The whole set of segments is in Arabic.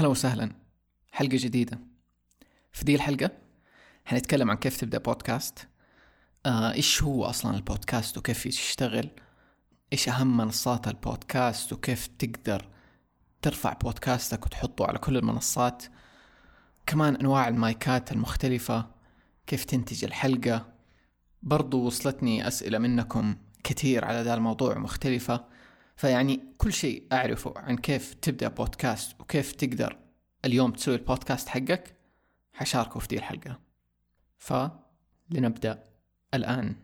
أهلا وسهلا. حلقة جديدة. في دي الحلقة حنتكلم عن كيف تبدأ بودكاست. آه إيش هو أصلا البودكاست وكيف يشتغل؟ إيش أهم منصات البودكاست وكيف تقدر ترفع بودكاستك وتحطه على كل المنصات؟ كمان أنواع المايكات المختلفة كيف تنتج الحلقة؟ برضو وصلتني أسئلة منكم كثير على ذا الموضوع مختلفة فيعني كل شيء أعرفه عن كيف تبدأ بودكاست وكيف تقدر اليوم تسوي البودكاست حقك حشاركه في دي الحلقة. فلنبدأ الآن.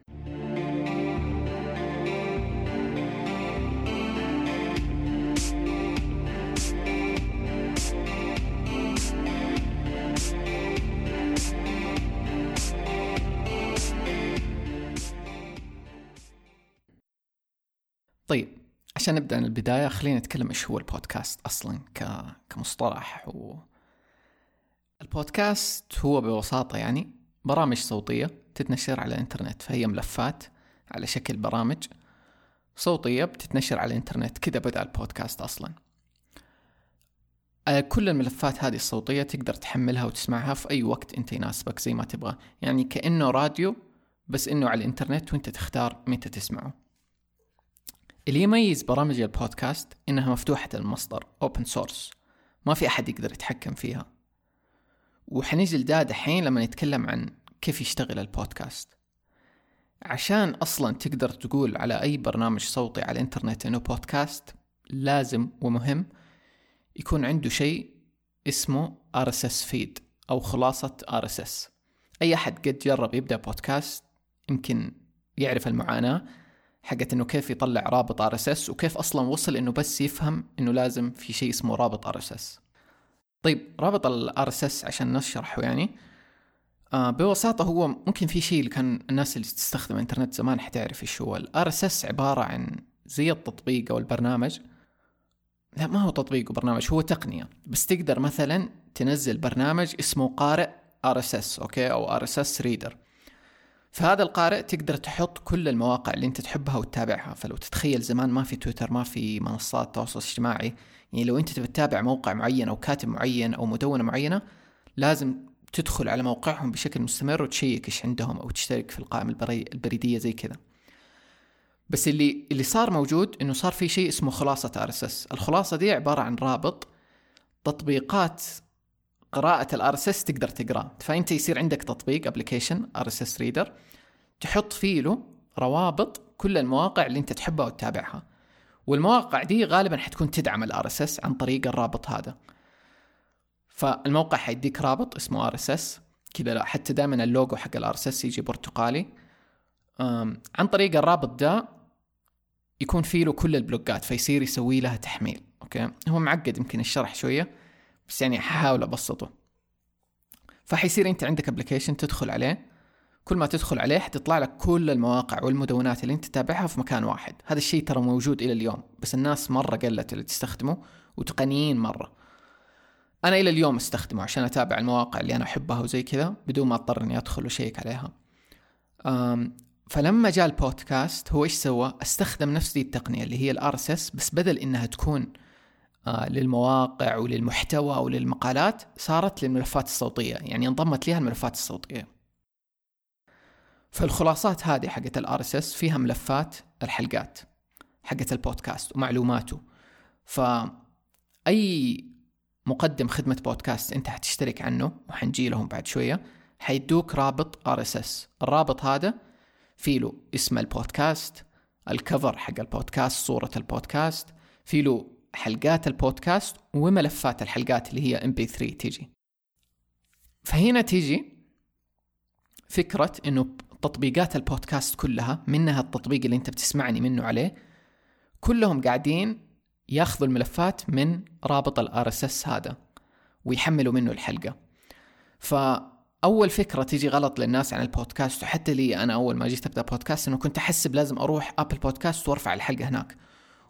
طيب عشان نبدأ من البداية خلينا نتكلم إيش هو البودكاست أصلا ك... كمصطلح. و... البودكاست هو ببساطة يعني برامج صوتية تتنشر على الإنترنت فهي ملفات على شكل برامج صوتية بتتنشر على الإنترنت كذا بدأ البودكاست أصلا. آه، كل الملفات هذه الصوتية تقدر تحملها وتسمعها في أي وقت أنت يناسبك زي ما تبغى. يعني كأنه راديو بس إنه على الإنترنت وأنت تختار متى تسمعه. اللي يميز برامج البودكاست إنها مفتوحة المصدر open source. ما في أحد يقدر يتحكم فيها. وحنيجي لده دحين لما نتكلم عن كيف يشتغل البودكاست. عشان أصلا تقدر تقول على أي برنامج صوتي على الإنترنت إنه بودكاست لازم ومهم يكون عنده شيء اسمه RSS feed أو خلاصة RSS أي أحد قد جرب يبدأ بودكاست يمكن يعرف المعاناة حقت إنه كيف يطلع رابط RSS وكيف أصلا وصل إنه بس يفهم إنه لازم في شيء اسمه رابط RSS. طيب رابط ال RSS عشان نشرحه يعني آه ببساطة هو ممكن في شيء اللي كان الناس اللي تستخدم الانترنت زمان حتعرف إيش هو. ال RSS عبارة عن زي التطبيق أو البرنامج. لا ما هو تطبيق وبرنامج هو تقنية. بس تقدر مثلا تنزل برنامج اسمه قارئ آر إس إس أوكي أو آر إس إس ريدر فهذا القارئ تقدر تحط كل المواقع اللي انت تحبها وتتابعها. فلو تتخيل زمان ما في تويتر ما في منصات تواصل اجتماعي. يعني لو انت تبي تتابع موقع معين أو كاتب معين أو مدونة معينة لازم تدخل على موقعهم بشكل مستمر وتشيك إيش عندهم أو تشترك في القائمة البريدية زي كذا. بس اللي اللي صار موجود إنه صار في شيء اسمه خلاصة RSS. الخلاصة دي عبارة عن رابط تطبيقات قراءة ال RSS تقدر تقراه فأنت يصير عندك تطبيق application RSS reader تحط فيه له روابط كل المواقع اللي أنت تحبها وتتابعها. والمواقع دي غالبا حتكون تدعم RSS عن طريق الرابط هذا. فالموقع حيديك رابط اسمه RSS كذا حتى دائما اللوجو حق ال RSS يجي برتقالي. عن طريق الرابط ده يكون فيه له كل البلوجات فيصير يسوي لها تحميل. okay؟ هو معقد يمكن الشرح شوية. بس يعني ححاول أبسطه. فحيصير أنت عندك application تدخل عليه. كل ما تدخل عليه حتطلع لك كل المواقع والمدونات اللي أنت تتابعها في مكان واحد. هذا الشيء ترى موجود إلى اليوم بس الناس مرة قلت اللي تستخدمه وتقنيين مرة. أنا إلى اليوم أستخدمه عشان أتابع المواقع اللي أنا أحبها وزي كذا بدون ما أضطر إني أدخل وأشيك عليها. فلما جاء البودكاست هو إيش سوى؟ استخدم نفس دي التقنية اللي هي ال RSS بس بدل إنها تكون للمواقع وللمحتوى وللمقالات صارت للملفات الصوتية يعني انضمت لها الملفات الصوتية. فالخلاصات هذه حقت ال RSS فيها ملفات الحلقات حقت البودكاست ومعلوماته. فأي مقدم خدمة بودكاست أنت حتشترك عنه وحنجي لهم بعد شوية حيدوك رابط RSS. الرابط هذا فيه له اسم البودكاست ال cover حق البودكاست صورة البودكاست في له حلقات البودكاست وملفات الحلقات اللي هي MP3 تيجي. فهنا تيجي فكرة إنه تطبيقات البودكاست كلها منها التطبيق اللي أنت بتسمعني منه عليه كلهم قاعدين ياخذوا الملفات من رابط ال RSS هذا ويحملوا منه الحلقة. فأول فكرة تيجي غلط للناس عن البودكاست وحتى لي أنا أول ما جيت أبدأ بودكاست إنه كنت أحسب لازم أروح Apple Podcast وأرفع الحلقة هناك.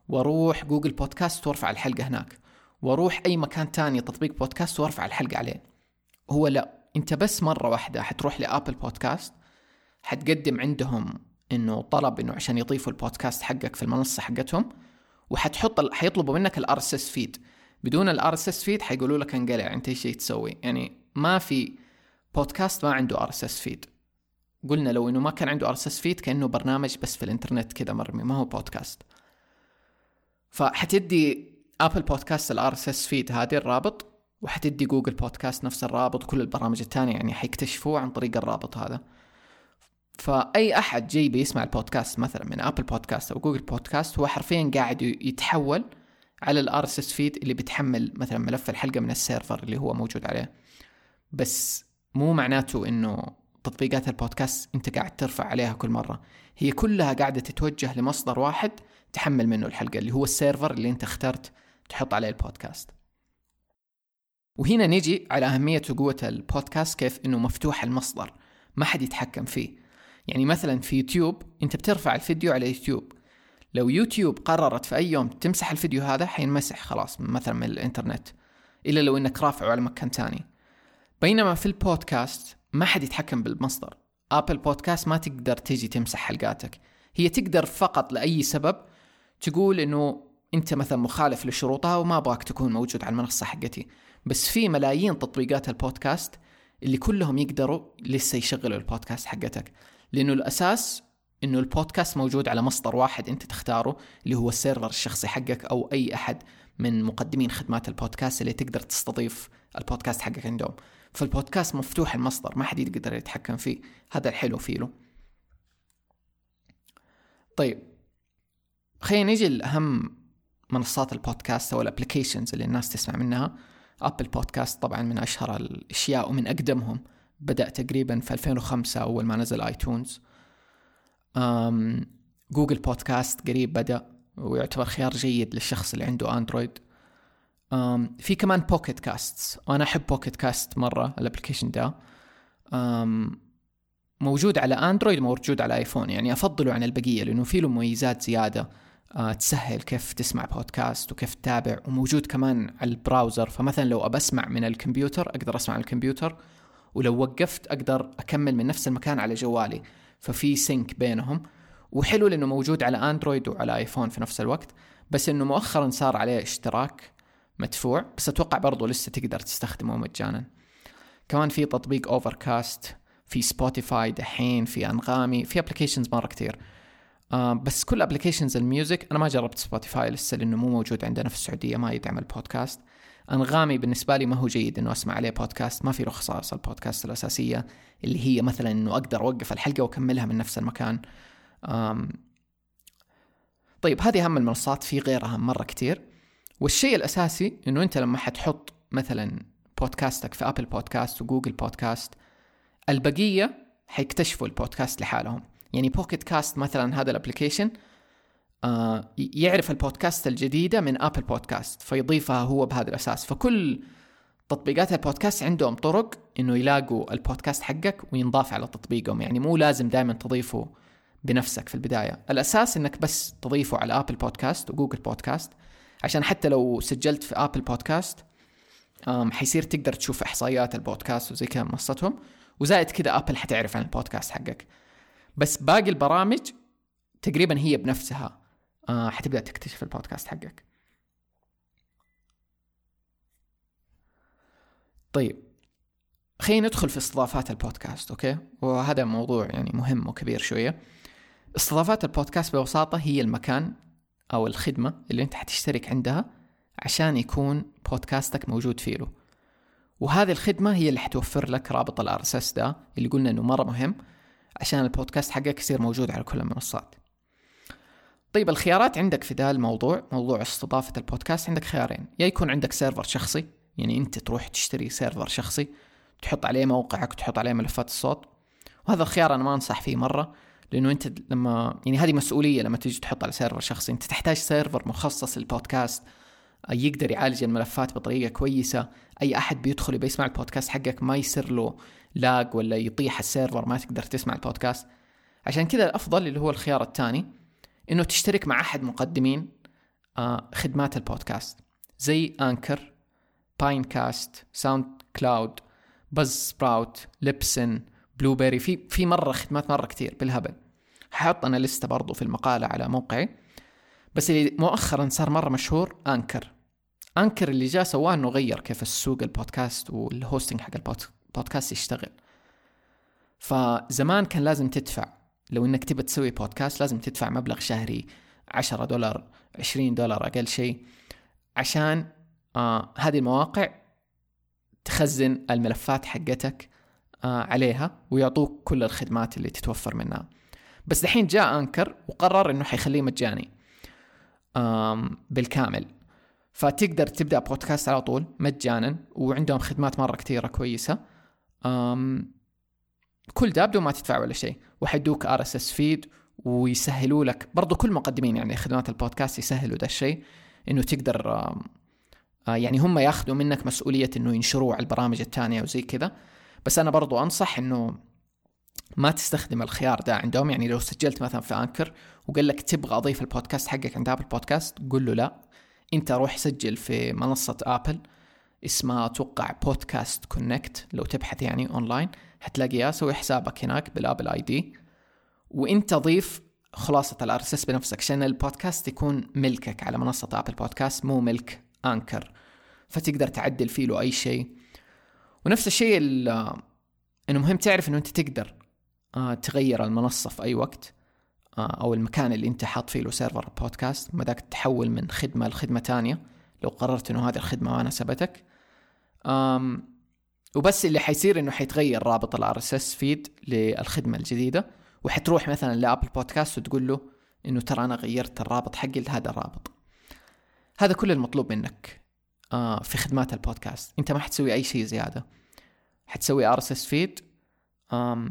وأروح Google Podcast وأرفع الحلقة هناك. وأروح أي مكان تاني تطبيق بودكاست وأرفع الحلقة عليه. هو لا أنت بس مرة واحدة حتروح ل Apple Podcast حتقدم عندهم إنه طلب إنه عشان يضيفوا البودكاست حقك في المنصة حقتهم وحتحط حيطلبوا منك ال RSS feed بدون ال RSS feed حيقولوا لك أنقلع أنت إيش تسوي؟ يعني ما في بودكاست ما عنده RSS feed قلنا لو إنه ما كان عنده RSS feed كأنه برنامج بس في الإنترنت كذا مرمي ما هو بودكاست. فحتدي Apple Podcast ال RSS feed هذه الرابط وحتدي Google Podcast نفس الرابط كل البرامج الثانية يعني حيكتشفوه عن طريق الرابط هذا. فأي أحد جاي بيسمع البودكاست مثلا من Apple Podcast أو Google Podcast هو حرفيا قاعد يتحول على ال RSS feed اللي بتحمل مثلا ملف الحلقة من ال server اللي هو موجود عليه. بس مو معناته إنه تطبيقات البودكاست أنت قاعد ترفع عليها كل مرة. هي كلها قاعدة تتوجه لمصدر واحد تحمل منه الحلقة اللي هو ال server اللي انت اخترت تحط عليه البودكاست. وهنا نجي على أهمية وقوة البودكاست كيف إنه مفتوح المصدر ما حد يتحكم فيه. يعني مثلا في يوتيوب أنت بترفع الفيديو على يوتيوب. لو يوتيوب قررت في أي يوم تمسح الفيديو هذا حينمسح خلاص مثلا من الإنترنت إلا لو إنك رافعه على مكان تاني بينما في البودكاست ما حد يتحكم بالمصدر. Apple Podcast ما تقدر تيجي تمسح حلقاتك. هي تقدر فقط لأي سبب تقول إنه أنت مثلا مخالف لشروطها وما أبغاك تكون موجود على المنصة حقتي. بس في ملايين تطبيقات البودكاست اللي كلهم يقدروا لسه يشغلوا البودكاست حقتك. لأنه الأساس إنه البودكاست موجود على مصدر واحد أنت تختاره اللي هو ال server الشخصي حقك أو أي أحد من مقدمين خدمات البودكاست اللي تقدر تستضيف البودكاست حقك عندهم. فالبودكاست مفتوح المصدر ما حد يقدر يتحكم فيه. هذا الحلو فيه طيب خلينا نيجي لأهم منصات البودكاست أو ال applications اللي الناس تسمع منها. Apple Podcast طبعا من أشهر الأشياء ومن أقدمهم. بدأ تقريبا في 2005 أول ما نزل iTunes Google Podcast قريب بدأ ويعتبر خيار جيد للشخص اللي عنده اندرويد في كمان Pocket Cast وأنا أحب Pocket Cast مرة ال application ده. موجود على اندرويد موجود على ايفون يعني أفضله عن البقية لأنه فيه له مميزات زيادة. تسهل كيف تسمع بودكاست وكيف تتابع وموجود كمان على ال browser. فمثلا لو أبى أسمع من الكمبيوتر أقدر أسمع على الكمبيوتر ولو وقفت أقدر أكمل من نفس المكان على جوالي. ففي sync بينهم. وحلو لأنه موجود على أندرويد وعلى آيفون في نفس الوقت. بس إنه مؤخرا صار عليه اشتراك مدفوع. بس أتوقع برضو لسه تقدر تستخدمه مجانا. كمان في تطبيق Overcast في Spotify دحين في أنغامي في applications مرة كثير بس كل applications ال music أنا ما جربت Spotify لسه لأنه مو موجود عندنا في السعودية ما يدعم البودكاست. أنغامي بالنسبة لي ما هو جيد إنه أسمع عليه بودكاست ما في خصائص البودكاست الأساسية اللي هي مثلا إنه أقدر أوقف الحلقة وأكملها من نفس المكان. آم طيب هذه أهم المنصات في غيرها مرة كتير. والشيء الأساسي إنه أنت لما حتحط مثلا بودكاستك في Apple Podcast و Google Podcast البقية حيكتشفوا البودكاست لحالهم. يعني Pocket Cast مثلا هذا ال application آه يعرف البودكاست الجديدة من Apple Podcast فيضيفها هو بهذا الأساس. فكل تطبيقات البودكاست عندهم طرق إنه يلاقوا البودكاست حقك وينضاف على تطبيقهم. يعني مو لازم دائما تضيفه بنفسك في البداية. الأساس إنك بس تضيفه على Apple Podcast و Google Podcast عشان حتى لو سجلت في Apple Podcast حيصير تقدر تشوف إحصائيات البودكاست وزي كذا منصتهم. وزائد كذا Apple حتعرف عن البودكاست حقك. بس باقي البرامج تقريبا هي بنفسها. آه حتبدأ تكتشف البودكاست حقك. طيب خلينا ندخل في استضافات البودكاست أوكي؟ وهذا موضوع يعني مهم وكبير شوية. استضافات البودكاست ببساطة هي المكان أو الخدمة اللي أنت حتشترك عندها عشان يكون بودكاستك موجود فيه له. وهذه الخدمة هي اللي حتوفر لك رابط ال RSS ده اللي قلنا إنه مرة مهم. عشان البودكاست حقك يصير موجود على كل المنصات. طيب الخيارات عندك في ذا الموضوع موضوع استضافة البودكاست عندك خيارين. يا يكون عندك server شخصي يعني أنت تروح تشتري server شخصي تحط عليه موقعك وتحط عليه ملفات الصوت. وهذا الخيار أنا ما أنصح فيه مرة لأنه أنت لما يعني هذه مسؤولية لما تيجي تحط على server شخصي. أنت تحتاج server مخصص للبودكاست يقدر يعالج الملفات بطريقة كويسة. أي أحد بيدخل يبي يسمع البودكاست حقك ما يصير له lag ولا يطيح ال server ما تقدر تسمع البودكاست. عشان كذا الأفضل اللي هو الخيار الثاني إنه تشترك مع أحد مقدمين آه خدمات البودكاست. زي Anchor Pinecast SoundCloud Buzzsprout Libsyn Blubrry في في مرة خدمات مرة كثير بالهبل. حاط أنا لستة برضو في المقالة على موقعي. بس اللي مؤخرا صار مرة مشهور Anchor Anchor اللي جاء سواه إنه غير كيف السوق البودكاست وال hosting حق البودكاست يشتغل. فزمان كان لازم تدفع. لو إنك تبى تسوي بودكاست لازم تدفع مبلغ شهري 10 دولار 20 دولار أقل شيء عشان آه هذه المواقع تخزن الملفات حقتك آه عليها ويعطوك كل الخدمات اللي تتوفر منها. بس دحين جاء Anchor وقرر إنه حيخليه مجاني. بالكامل. فتقدر تبدأ بودكاست على طول مجانا وعندهم خدمات مرة كثيرة كويسة. كل ده بدون ما تدفع ولا شيء. وحيدوك RSS feed ويسهلوا لك. برضو كل مقدمين يعني خدمات البودكاست يسهلوا ده الشيء إنه تقدر آه، يعني هم ياخذوا منك مسؤولية إنه ينشروا على البرامج الثانية وزي كذا. بس أنا برضو أنصح إنه ما تستخدم الخيار ده عندهم؟ يعني لو سجلت مثلا في Anchor وقال لك تبغى أضيف البودكاست حقك عند Apple Podcast قول له لا. أنت روح سجل في منصة Apple اسمها أتوقع Podcast Connect لو تبحث يعني اونلاين حتلاقيها سوي حسابك هناك بال Apple ID وانت ضيف خلاصة ال RSS بنفسك عشان البودكاست يكون ملكك على منصة Apple Podcast مو ملك Anchor فتقدر تعدل فيه له أي شيء. ونفس الشيء إنه مهم تعرف إنه أنت تقدر تغير المنصة في أي وقت آه، أو المكان اللي أنت حاط فيه له server بودكاست ما داك تحول من خدمة لخدمة تانية لو قررت إنه هذه الخدمة ما ناسبتك وبس اللي حيصير إنه حيتغير رابط ال RSS feed للخدمة الجديدة وحتروح مثلا ل Apple Podcast وتقول له إنه ترى أنا غيرت الرابط حقي لهذا الرابط. هذا كل المطلوب منك آه في خدمات البودكاست أنت ما حتسوي أي شيء زيادة. حتسوي RSS feed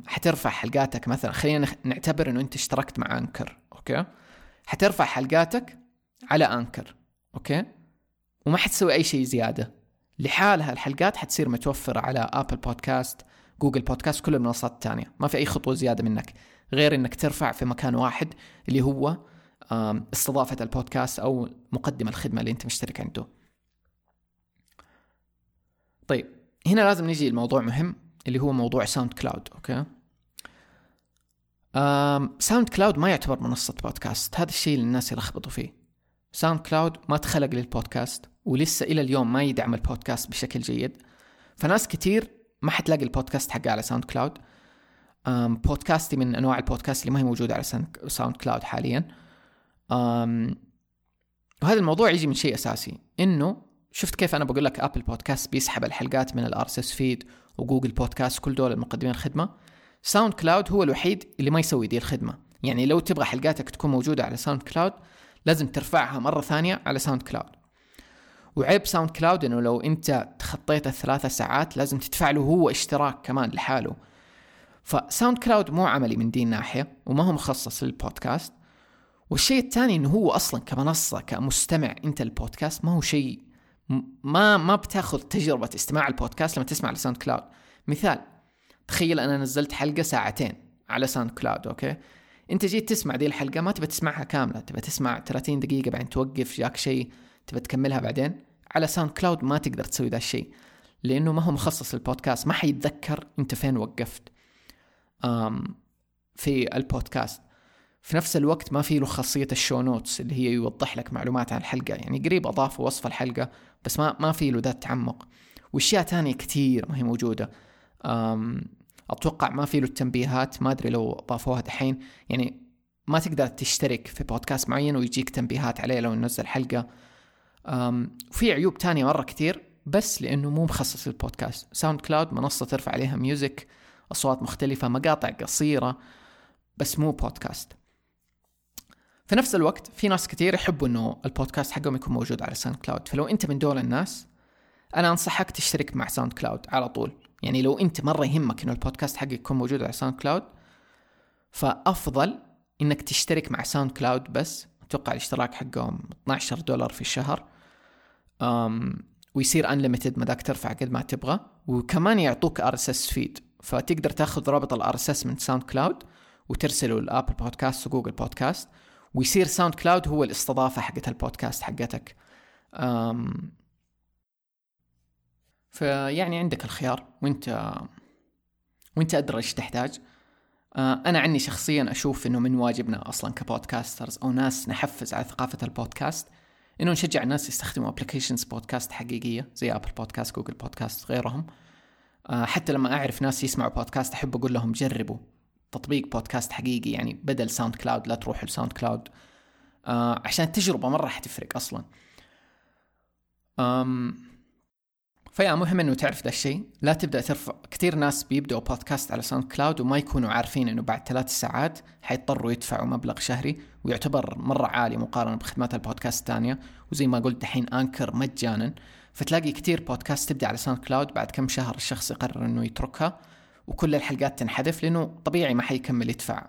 حترفع حلقاتك مثلا خلينا نعتبر إنه أنت اشتركت مع Anchor أوكي؟ حترفع حلقاتك على Anchor أوكي؟ وما حتسوي أي شيء زيادة. لحالها الحلقات حتصير متوفرة على Apple Podcast Google Podcast كل المنصات الثانية ما في أي خطوة زيادة منك غير إنك ترفع في مكان واحد اللي هو استضافة البودكاست أو مقدم الخدمة اللي أنت مشترك عنده. طيب هنا لازم نجي الموضوع مهم. اللي هو موضوع SoundCloud okay؟ SoundCloud ما يعتبر منصة بودكاست هذا الشيء اللي الناس يلخبطوا فيه. SoundCloud ما تخلق للبودكاست ولسه إلى اليوم ما يدعم البودكاست بشكل جيد. فناس كتير ما حتلاقي البودكاست حقه على SoundCloud بودكاستي من أنواع البودكاست اللي ما هي موجودة على SoundCloud حاليا. وهذا الموضوع يجي من شيء أساسي إنه شفت كيف أنا بقول لك Apple Podcasts بيسحب الحلقات من ال RSS feed و Google Podcasts كل دول المقدمين الخدمة. SoundCloud هو الوحيد اللي ما يسوي دي الخدمة. يعني لو تبغى حلقاتك تكون موجودة على SoundCloud لازم ترفعها مرة ثانية على SoundCloud. وعيب SoundCloud إنه لو أنت تخطيت الثلاثة ساعات لازم تدفع له هو اشتراك كمان لحاله. ف SoundCloud مو عملي من دي الناحية وما هو مخصص للبودكاست. والشيء الثاني إنه هو أصلا كمنصة كمستمع أنت البودكاست ما هو شيء ما ما بتاخذ تجربة استماع البودكاست لما تسمع على SoundCloud. مثال تخيل أنا نزلت حلقة ساعتين على SoundCloud okay؟ أنت جيت تسمع دي الحلقة ما تبى تسمعها كاملة تبى تسمع 30 دقيقة بعدين توقف جاك شيء تبى تكملها بعدين؟ على SoundCloud ما تقدر تسوي ذا الشيء لأنه ما هو مخصص للبودكاست ما حيتذكر أنت فين وقفت. في البودكاست. في نفس الوقت ما في له خاصية ال show notes اللي هي يوضح لك معلومات عن الحلقة. يعني قريب أضافوا وصف الحلقة بس ما ما في له ذا التعمق وأشياء تانية كثير ما هي موجودة. أم أتوقع ما في له التنبيهات ما أدري لو أضافوها دحين. يعني ما تقدر تشترك في بودكاست معين ويجيك تنبيهات عليه لو ننزل حلقة. وفي عيوب تانية مرة كتير بس لأنه مو مخصص للبودكاست. SoundCloud منصة ترفع عليها music أصوات مختلفة مقاطع قصيرة بس مو بودكاست. في نفس الوقت في ناس كتير يحبوا إنه البودكاست حقهم يكون موجود على SoundCloud. فلو أنت من دول الناس أنا أنصحك تشترك مع SoundCloud على طول. يعني لو أنت مرة يهمك إنه البودكاست حقك يكون موجود على SoundCloud فأفضل إنك تشترك مع SoundCloud بس. أتوقع الاشتراك حقهم 12 دولار في الشهر. أم ويصير unlimited مداك ترفع قد ما تبغى. وكمان يعطوك RSS feed فتقدر تاخذ رابط ال RSS من SoundCloud وترسله ل Apple Podcasts و Google Podcasts. ويصير SoundCloud هو الاستضافة حقت البودكاست حقتك. أم فيعني عندك الخيار وانت وانت ادرى إيش تحتاج. أه أنا عني شخصيا أشوف إنه من واجبنا أصلا ك podcasters أو ناس نحفز على ثقافة البودكاست إنه نشجع الناس يستخدموا applications بودكاست حقيقية زي Apple Podcasts Google Podcasts غيرهم. آه، حتى لما أعرف ناس يسمعوا بودكاست أحب أقول لهم جربوا. تطبيق بودكاست حقيقي يعني بدل SoundCloud لا تروحوا ل SoundCloud آه عشان التجربة مرة حتفرق أصلا. أم فيا مهم إنه تعرف ذا الشيء. لا تبدأ ترفع كثير ناس بيبدأوا بودكاست على SoundCloud وما يكونوا عارفين إنه بعد ثلاث ساعات حيضطروا يدفعوا مبلغ شهري ويعتبر مرة عالي مقارنة بخدمات البودكاست الثانية. وزي ما قلت دحين Anchor مجانا. فتلاقي كثير بودكاست تبدأ على SoundCloud بعد كم شهر الشخص يقرر إنه يتركها. وكل الحلقات تنحذف لأنه طبيعي ما حيكمل يدفع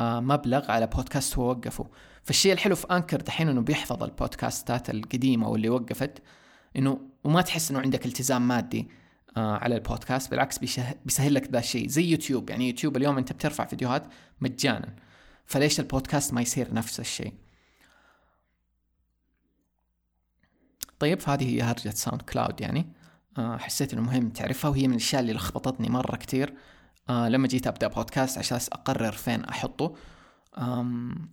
آه، مبلغ على بودكاست هو وقفه. فالشيء الحلو في Anchor دحين إنه بيحفظ البودكاستات القديمة واللي وقفت إنه وما تحس إنه عندك التزام مادي آه على البودكاست بالعكس بيسهل لك ذا الشيء. زي يوتيوب يعني يوتيوب اليوم أنت بترفع فيديوهات مجانا. فليش البودكاست ما يصير نفس الشيء؟ طيب فهذه هي هرجة SoundCloud يعني. حسيت إنه مهم تعرفها وهي من الأشياء اللي لخبطتني مرة كتير. آه لما جيت أبدأ بودكاست عشان أقرر فين أحطه.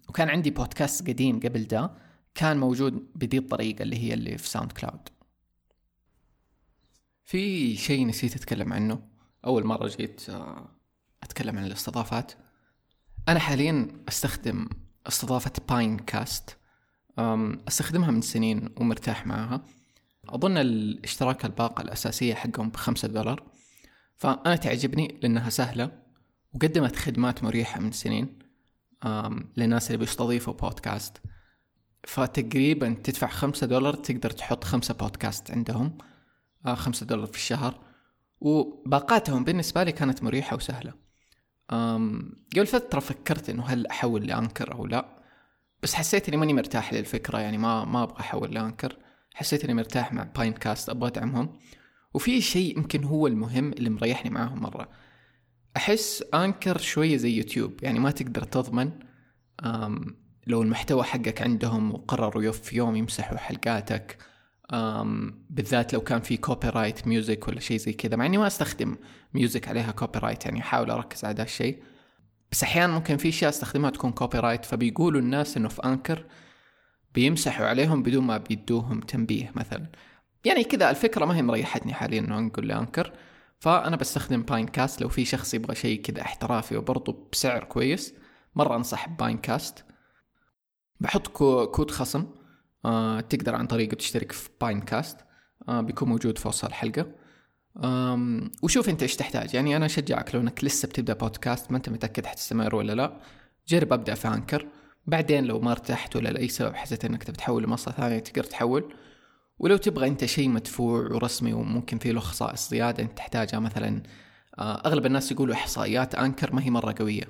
وكان عندي بودكاست قديم قبل ده كان موجود بدي الطريقة اللي هي اللي في SoundCloud في شيء نسيت أتكلم عنه. أول مرة جيت آه، أتكلم عن الاستضافات. أنا حاليا أستخدم استضافة باين كاست أستخدمها من سنين ومرتاح معها. أظن الاشتراك الباقة الأساسية حقهم بخمسة دولار. فأنا تعجبني لأنها سهلة وقدمت خدمات مريحة من سنين للناس اللي بيستضيفوا بودكاست. فتقريبا تدفع خمسة دولار تقدر تحط خمسة بودكاست عندهم آه خمسة دولار في الشهر. وباقاتهم بالنسبة لي كانت مريحة وسهلة. قبل فترة فكرت إنه هل أحول لأنكر أو لا بس حسيت إني ماني مرتاح للفكرة يعني ما ما أبغى أحول لأنكر. حسيت إني مرتاح مع باين كاست أبغى أدعمهم. وفي شيء يمكن هو المهم اللي مريحني معاهم مرة. أحس انكر شوية زي يوتيوب يعني ما تقدر تضمن لو المحتوى حقك عندهم وقرروا في يوم يمسحوا حلقاتك بالذات لو كان في copyright music ولا شيء زي كذا. مع إني ما أستخدم music عليها copyright يعني أحاول أركز على ذا الشيء. بس أحيانا ممكن في أشياء أستخدمها تكون copyright فبيقولوا الناس إنه في Anchor بيمسحوا عليهم بدون ما بيدوهم تنبيه مثلا. يعني كذا الفكرة ما هي مريحتني حاليا إنه أنقل ل Anchor. فأنا بستخدم Pinecast لو في شخص يبغى شيء كذا احترافي وبرضه بسعر كويس مرة أنصح Pinecast بحط كود خصم آه تقدر عن طريقه تشترك في باين كاست آه بيكون موجود في وصف الحلقة. وشوف أنت إيش تحتاج. يعني أنا أشجعك لو إنك لسه بتبدأ بودكاست ما أنت متأكد حتستمر ولا لا. جرب أبدأ في انكر بعدين لو ما ارتحت ولا لأي سبب حسيت إنك تبي تحول لمنصه ثانية تقدر تحول. ولو تبغى أنت شيء مدفوع ورسمي وممكن فيه له خصائص زيادة أنت تحتاجها مثلا آه، أغلب الناس يقولوا إحصائيات أنكر ما هي مرة قوية.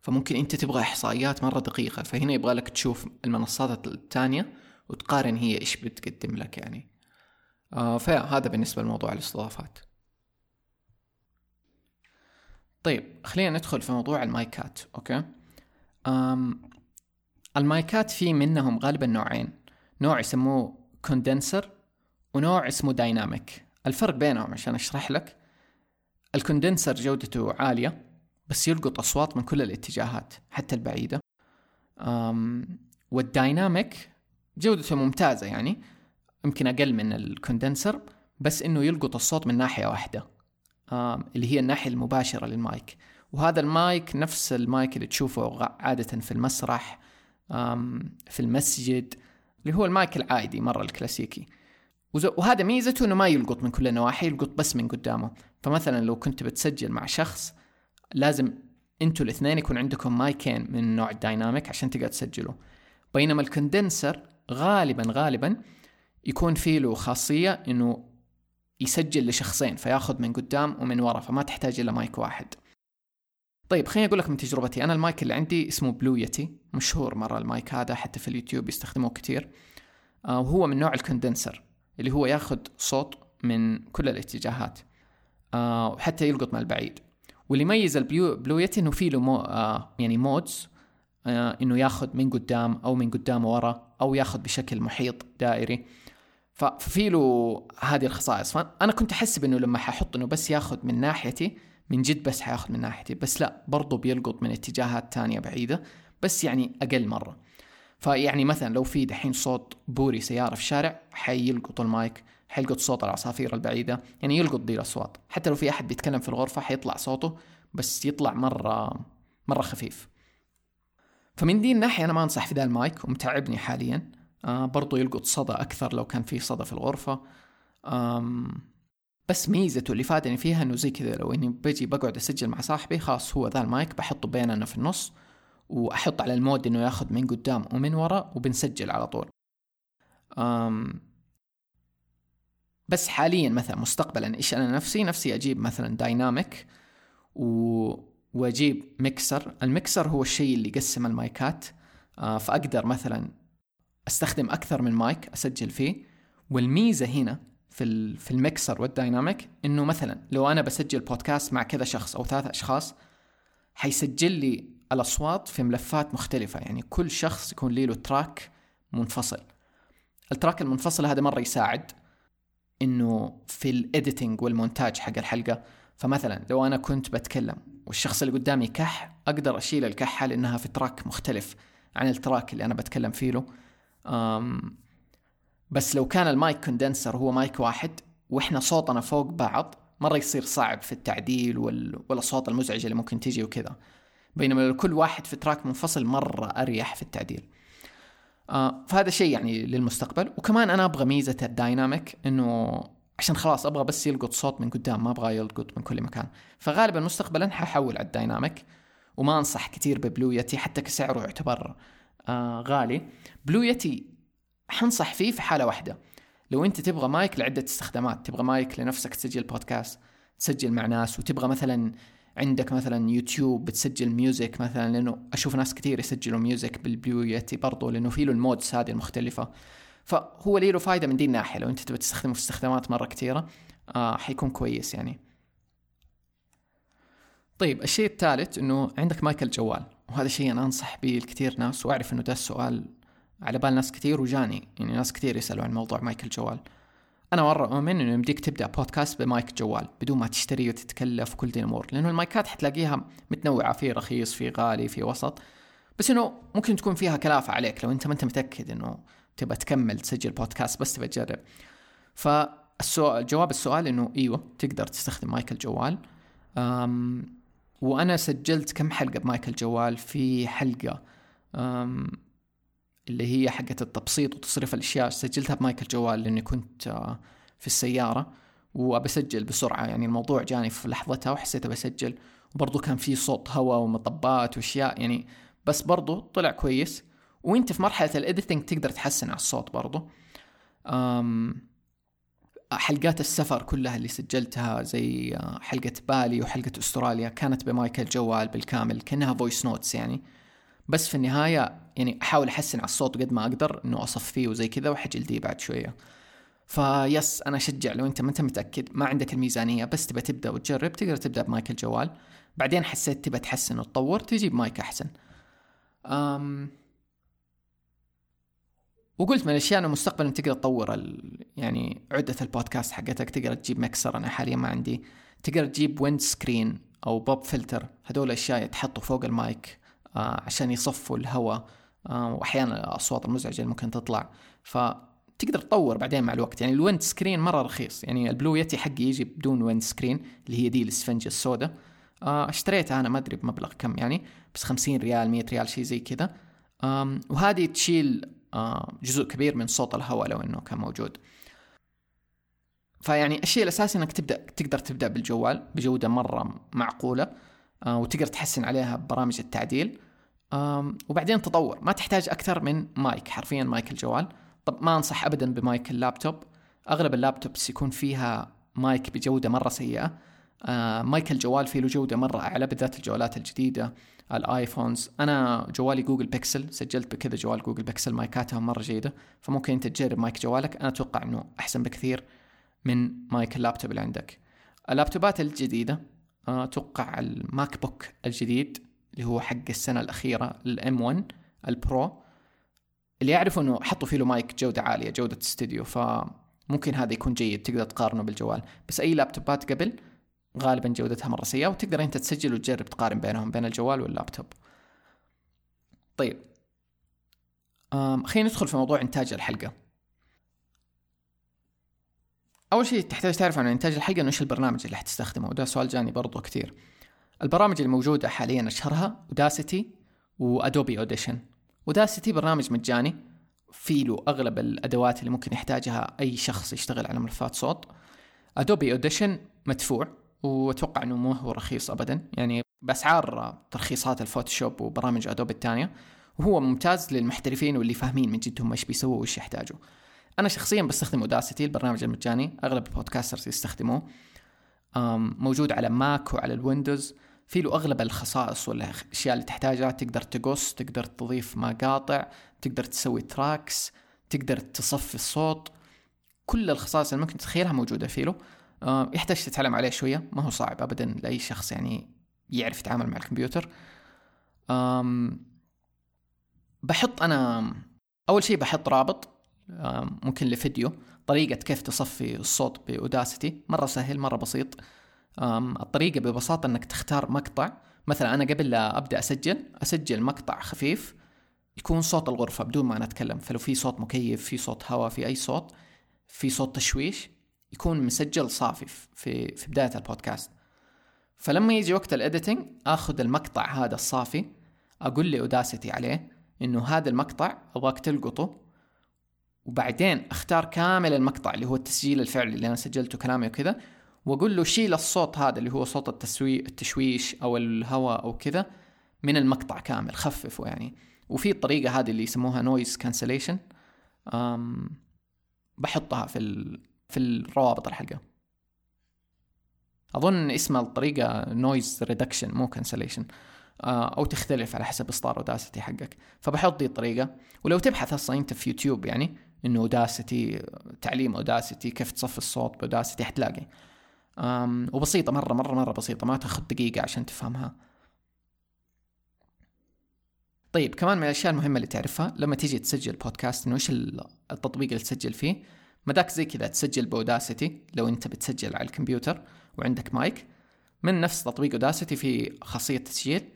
فممكن أنت تبغى إحصائيات مرة دقيقة فهنا يبغى لك تشوف المنصات الثانية وتقارن هي إيش بتقدم لك يعني. آه فهذا بالنسبة لموضوع الاستضافات. طيب خلينا ندخل في موضوع المايكات okay؟ المايكات في منهم غالبا نوعين. نوع يسموه condenser ونوع اسمه dynamic. الفرق بينهم عشان أشرح لك. ال condenser جودته عالية بس يلقط أصوات من كل الاتجاهات حتى البعيدة. وال dynamic جودته ممتازة يعني يمكن أقل من ال condenser بس إنه يلقط الصوت من ناحية واحدة. اللي هي الناحية المباشرة للمايك. وهذا المايك نفس المايك اللي تشوفه عادة في المسرح في المسجد اللي هو المايك العادي مرة الكلاسيكي. وهذا ميزته إنه ما يلقط من كل النواحي يلقط بس من قدامه. فمثلا لو كنت بتسجل مع شخص لازم أنتوا الاثنين يكون عندكم مايكين من نوع ال dynamic عشان تقدر تسجلوا. بينما ال condenser غالبا غالبا يكون فيه له خاصية إنه يسجل لشخصين فياخذ من قدام ومن ورا فما تحتاج الا مايك واحد. طيب خليني أقول لك من تجربتي. أنا المايك اللي عندي اسمه Blue Yeti مشهور مرة المايك هذا حتى في اليوتيوب يستخدموه كثير آه وهو من نوع ال condenser اللي هو ياخذ صوت من كل الاتجاهات آه وحتى يلقط من البعيد. واللي يميز ال Blue Blue Yeti إنه في له مو آه يعني modes إنه ياخذ من قدام أو من قدام ورا أو ياخذ بشكل محيط دائري. ففي له هذه الخصائص. فأنا كنت احسب انه لما ححط إنه بس ياخذ من ناحيتي من جد بس حياخذ من ناحيتي بس لا برضو بيلقط من اتجاهات تانية بعيدة بس يعني أقل مرة. فيعني مثلا لو في دحين صوت بوري سيارة في الشارع حيلقط المايك حيلقط صوت العصافير البعيدة يعني يلقط دي الأصوات. حتى لو في أحد بيتكلم في الغرفة حيطلع صوته بس يطلع مرة مرة خفيف. فمن دي الناحية أنا ما أنصح في ذا المايك ومتعبني حاليا. آه برضو يلقط صدى أكثر لو كان في صدى في الغرفة. آم بس ميزته اللي فادني فيها إنه زي كذا لو إني بجي بقعد أسجل مع صاحبي خلاص هو ذا المايك بحطه بيننا في النص واحط على ال mode إنه ياخذ من قدام ومن ورا وبنسجل على طول. أم بس حاليا مثلا مستقبلا إيش أنا نفسي؟ نفسي أجيب مثلا dynamic و... وأجيب ميكسر. الميكسر هو الشيء اللي يقسم المايكات. آه فأقدر مثلا أستخدم أكثر من مايك أسجل فيه. والميزة هنا في في ال mixer وال dynamic إنه مثلا لو أنا بسجل بودكاست مع كذا شخص أو ثلاثة أشخاص حيسجل لي الأصوات في ملفات مختلفة. يعني كل شخص يكون لي له track منفصل. ال track المنفصل هذا مرة يساعد إنه في ال editing والمونتاج حق الحلقة. فمثلا لو أنا كنت بتكلم والشخص اللي قدامي كح أقدر أشيل الكحة لأنها في track مختلف عن ال track اللي أنا بتكلم فيه له. بس لو كان ال mic condenser هو مايك واحد وإحنا صوتنا فوق بعض مرة يصير صعب في التعديل وال... والاصوات المزعجه اللي ممكن تيجي وكذا. بينما لو كل واحد في track منفصل مرة أريح في التعديل. آه فهذا شيء يعني للمستقبل. وكمان أنا أبغى ميزة ال dynamic إنه عشان خلاص أبغى بس يلقط صوت من قدام ما أبغى يلقط من كل مكان. فغالبا مستقبلا ححول على ال dynamic وما أنصح كثير ب Blue Yeti حتى كسعره يعتبر آه غالي. Blue Yeti حنصح فيه في حالة واحدة. لو أنت تبغى مايك لعدة استخدامات تبغى مايك لنفسك تسجل بودكاست تسجل مع ناس وتبغى مثلا عندك مثلا يوتيوب بتسجل music مثلا لأنه أشوف ناس كثير يسجلوا music بال Blue Yeti برضو لأنه في له ال modes هذه المختلفة. فهو له فايدة من دي الناحية. لو أنت تبغى تستخدمه في استخدامات مرة كثيرة آه حيكون كويس يعني. طيب الشيء الثالث إنه عندك مايك الجوال وهذا شيء أنا أنصح به لكثير ناس وأعرف إنه ده السؤال على بال ناس كثير وجاني يعني ناس كثير يسألوا عن موضوع مايك الجوال أنا مرة أؤمن إنه يمديك تبدأ بودكاست بمايك جوال بدون ما تشتري وتتكلف وكل دي الأمور لأنه المايكات حتلاقيها متنوعة في رخيص في غالي في وسط. بس إنه ممكن تكون فيها كلافة عليك لو أنت ما أنت متأكد إنه تبغى تكمل تسجل بودكاست بس تبغى تجرب. فالسؤال جواب السؤال إنه أيوه تقدر تستخدم مايك الجوال وأنا سجلت كم حلقة بمايك الجوال في حلقة. اللي هي حقة التبسيط وتصريف الأشياء. سجلتها بمايك الجوال لأني كنت آه، في السيارة وبسجل بسرعة. يعني الموضوع جاني في لحظتها وحسيت بسجل وبرضه كان في صوت هواء ومطبات وأشياء. يعني بس برضه طلع كويس. وأنت في مرحلة ال editing تقدر تحسن على الصوت برضه حلقات السفر كلها اللي سجلتها زي آه، حلقة بالي وحلقة أستراليا كانت بمايك الجوال بالكامل كأنها voice notes يعني. بس في النهاية يعني أحاول أحسن على الصوت قد ما أقدر إنه اصفيه وزي كذا وحجي لدي بعد شوية. فبس أنا أشجع لو أنت ما أنت متأكد ما عندك الميزانية بس تبى تبدأ وتجرب تقدر تبدأ بمايك الجوال بعدين حسيت تبى تحسن وتطور تجي بمايك أحسن. أم وقلت من الأشياء إنه مستقبلا تقدر تطور ال... يعني عدة البودكاست حقتك تقدر تجيب مكسر أنا حاليا ما عندي. تقدر تجيب wind screen أو pop filter هذول اشياء يتحطوا فوق المايك آه، عشان يصفوا الهواء. وأحيانا الأصوات المزعجة اللي ممكن تطلع. فتقدر تطور بعدين مع الوقت. يعني ال wind screen مرة رخيص. يعني ال Blue Yeti حقي يجي بدون wind screen اللي هي دي الاسفنجه السوداء. آه، اشتريتها أنا ما أدري بمبلغ كم يعني بس 50 ريال 100 ريال شيء زي كذا. وهذه تشيل جزء كبير من صوت الهواء لو إنه كان موجود. فيعني الشيء الأساسي إنك تبدأ تقدر تبدأ بالجوال. بجودة مرة معقولة. وتقدر تحسن عليها ببرامج التعديل. وبعدين تطور. ما تحتاج أكثر من مايك حرفيا مايك الجوال. طب ما أنصح ابدا بمايك اللابتوب. أغلب ال laptops يكون فيها مايك بجودة مرة سيئة. آه مايك الجوال فيه له جودة مرة أعلى بالذات الجوالات الجديدة ال iPhones. أنا جوالي Google Pixel سجلت بكذا جوال Google Pixel مايكاتهم مرة جيدة. فممكن أنت تجرب مايك جوالك. أنا أتوقع إنه أحسن بكثير من مايك اللابتوب اللي عندك. اللابتوبات الجديدة آه، أتوقع ال MacBook الجديد اللي هو حق السنة الأخيرة ال M1 ال Pro اللي يعرفوا إنه حطوا فيه له مايك جودة عالية جودة استوديو فممكن هذا يكون جيد تقدر تقارنه بالجوال. بس أي لابتوبات قبل غالبا جودتها مرة سيئة وتقدر أنت تسجل وتجرب تقارن بينهم بين الجوال واللابتوب طيب. خلينا ندخل في موضوع إنتاج الحلقة. أول شيء تحتاج تعرف عن إنتاج الحلقة إنه إيش البرنامج اللي حتستخدمه؟ وده سؤال جاني برضو كثير. البرامج اللي موجودة حاليا أشهرها Audacity و Adobe Audition Audacity برنامج مجاني في له أغلب الأدوات اللي ممكن يحتاجها أي شخص يشتغل على ملفات صوت. Adobe Audition مدفوع وأتوقع أنه مو هو رخيص أبدا. يعني بأسعار ترخيصات الفوتوشوب وبرامج Adobe الثانية. وهو ممتاز للمحترفين واللي فاهمين من جد هم إيش بيسووا وإيش يحتاجوا. أنا شخصيا بستخدم Audacity البرنامج المجاني. أغلب ال podcasters يستخدموه. موجود على ماك وعلى الويندوز. في له أغلب الخصائص والأشياء اللي تحتاجها. تقدر تقص تقدر تضيف مقاطع تقدر تسوي tracks تقدر تصفي الصوت. كل الخصائص اللي ممكن تتخيلها موجودة فيه له. يحتاج تتعلم عليه شوية. ما هو صعب ابدا لأي شخص يعني يعرف يتعامل مع الكمبيوتر. بحط أنا أول شيء بحط رابط ممكن لفيديو طريقة كيف تصفي الصوت بأوداسيتي. مرة سهل مرة بسيط. الطريقة ببساطة إنك تختار مقطع. مثلا أنا قبل لا أبدأ أسجل أسجل مقطع خفيف يكون صوت الغرفة بدون ما أنا أتكلم. فلو في صوت مكيف في صوت هواء في أي صوت في صوت تشويش يكون مسجل صافي في في بداية البودكاست. فلما يجي وقت ال editing آخذ المقطع هذا الصافي أقول لي Audacity عليه إنه هذا المقطع أبغاك تلقطه وبعدين أختار كامل المقطع اللي هو التسجيل الفعلي اللي أنا سجلته كلامي وكذا وأقول له شيل الصوت هذا اللي هو صوت التسوي التشويش أو الهواء أو كذا من المقطع كامل خففه يعني. وفي الطريقة هذه اللي يسموها noise cancellation بحطها في ال... في الروابط الحلقة أظن اسم الطريقة noise reduction مو cancellation آه، أو تختلف على حسب إصدار Audacity حقك. فبحط دي الطريقة. ولو تبحث أصلا أنت في يوتيوب يعني إنه Audacity تعليم Audacity كيف تصفي الصوت ب Audacity حتلاقي. وبسيطة مرة مرة مرة بسيطة. ما تاخذ دقيقة عشان تفهمها. طيب كمان من الأشياء المهمة اللي تعرفها لما تيجي تسجل بودكاست إنه إيش التطبيق اللي تسجل فيه؟ مداك زي كذا تسجل ب Audacity لو أنت بتسجل على الكمبيوتر وعندك مايك. من نفس تطبيق Audacity في خاصية تسجيل.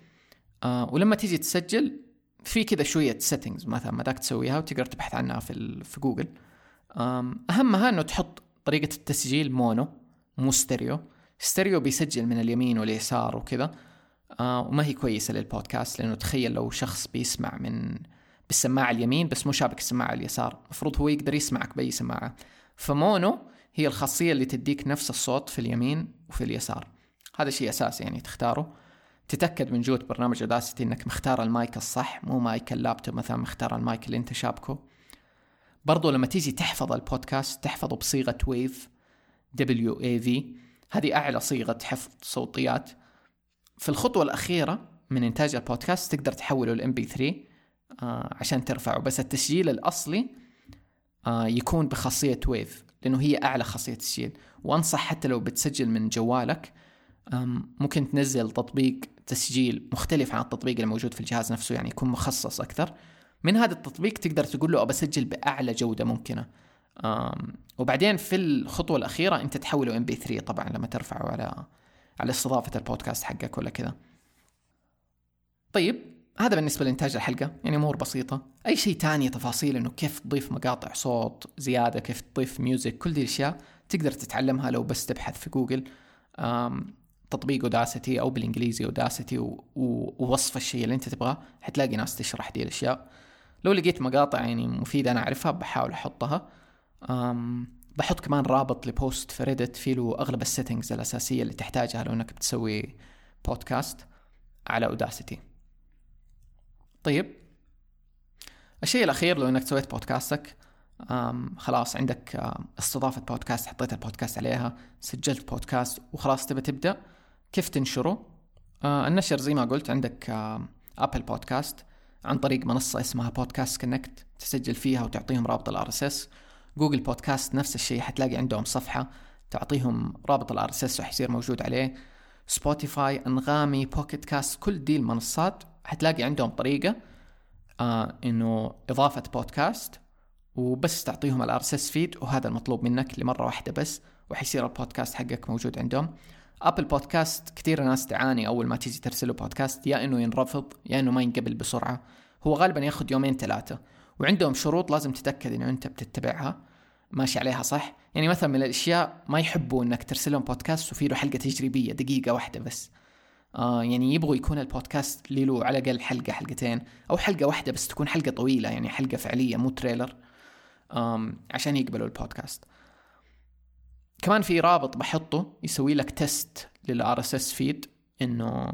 آه ولما تيجي تسجل في كذا شوية settings مثلا ما داك تسويها وتقدر تبحث عنها في في جوجل أهمها إنه تحط طريقة التسجيل mono. مو stereo. stereo بيسجل من اليمين واليسار وكذا. آه وما هي كويسة للبودكاست لأنه تخيل لو شخص بيسمع من بالسماعه اليمين بس مو شابك السماعه اليسار. المفروض هو يقدر يسمعك بأي سماعة. ف mono هي الخاصية اللي تديك نفس الصوت في اليمين وفي اليسار. هذا شيء أساسي يعني تختاره. تتأكد من جوه برنامج Audacity إنك مختار المايك الصح مو مايك اللابتوب مثلا مختار المايك اللي أنت شابكه. برضو لما تيجي تحفظ البودكاست تحفظه بصيغة WAV في هذه أعلى صيغة حفظ صوتيات. في الخطوة الأخيرة من إنتاج البودكاست تقدر تحوله ل MP3 آه عشان ترفعه. بس التسجيل الأصلي آه يكون بخاصية WAV لأنه هي أعلى خاصية تسجيل. وأنصح حتى لو بتسجل من جوالك ممكن تنزل تطبيق تسجيل مختلف عن التطبيق الموجود في الجهاز نفسه يعني يكون مخصص أكثر. من هذا التطبيق تقدر تقول له أبى أسجل بأعلى جودة ممكنة. وبعدين في الخطوة الأخيرة أنت تحوله MP3 طبعا لما ترفعه على على استضافة البودكاست حقك ولا كذا. طيب هذا بالنسبة لإنتاج الحلقة يعني أمور بسيطة. أي شيء تاني تفاصيل إنه كيف تضيف مقاطع صوت زيادة كيف تضيف music كل دي الأشياء تقدر تتعلمها لو بس تبحث في جوجل. تطبيق Audacity أو بالإنجليزي Audacity ووصف الشيء اللي أنت تبغاه. حتلاقي ناس تشرح دي الأشياء. لو لقيت مقاطع يعني مفيدة أنا أعرفها بحاول أحطها. بحط كمان رابط ل post في Reddit فيه له أغلب ال settings الأساسية اللي تحتاجها لو انك بتسوي بودكاست على Audacity طيب الشيء الأخير لو إنك سويت بودكاستك خلاص عندك استضافة بودكاست حطيت البودكاست عليها سجلت بودكاست وخلاص تبى تبدأ كيف تنشره؟ آه النشر زي ما قلت عندك Apple Podcast عن طريق منصة اسمها Podcast Connect تسجل فيها وتعطيهم رابط ال RSS Google Podcast نفس الشيء حتلاقي عندهم صفحة تعطيهم رابط ال RSS وحيصير موجود عليه. Spotify Anghami Pocket Cast كل دي المنصات حتلاقي عندهم طريقة آه إنه إضافة بودكاست وبس تعطيهم ال RSS feed وهذا المطلوب منك لمرة واحدة بس وحيصير البودكاست حقك موجود عندهم. Apple Podcast كثير ناس تعاني أول ما تيجي ترسله بودكاست يا إنه ينرفض يا إنه ما ينقبل بسرعة. هو غالبا ياخذ يومين ثلاثة وعندهم شروط لازم تتأكد إنه أنت بتتبعها. ماشي عليها صح؟ يعني مثلا من الأشياء ما يحبوا إنك ترسل لهم بودكاست وفي له حلقة تجريبية دقيقة واحدة بس. آه يعني يبغوا يكون البودكاست له على الأقل حلقة حلقتين أو حلقة واحدة بس تكون حلقة طويلة يعني حلقة فعلية مو trailer آم عشان يقبلوا البودكاست كمان في رابط بحطه يسوي لك test لل RSS feed إنه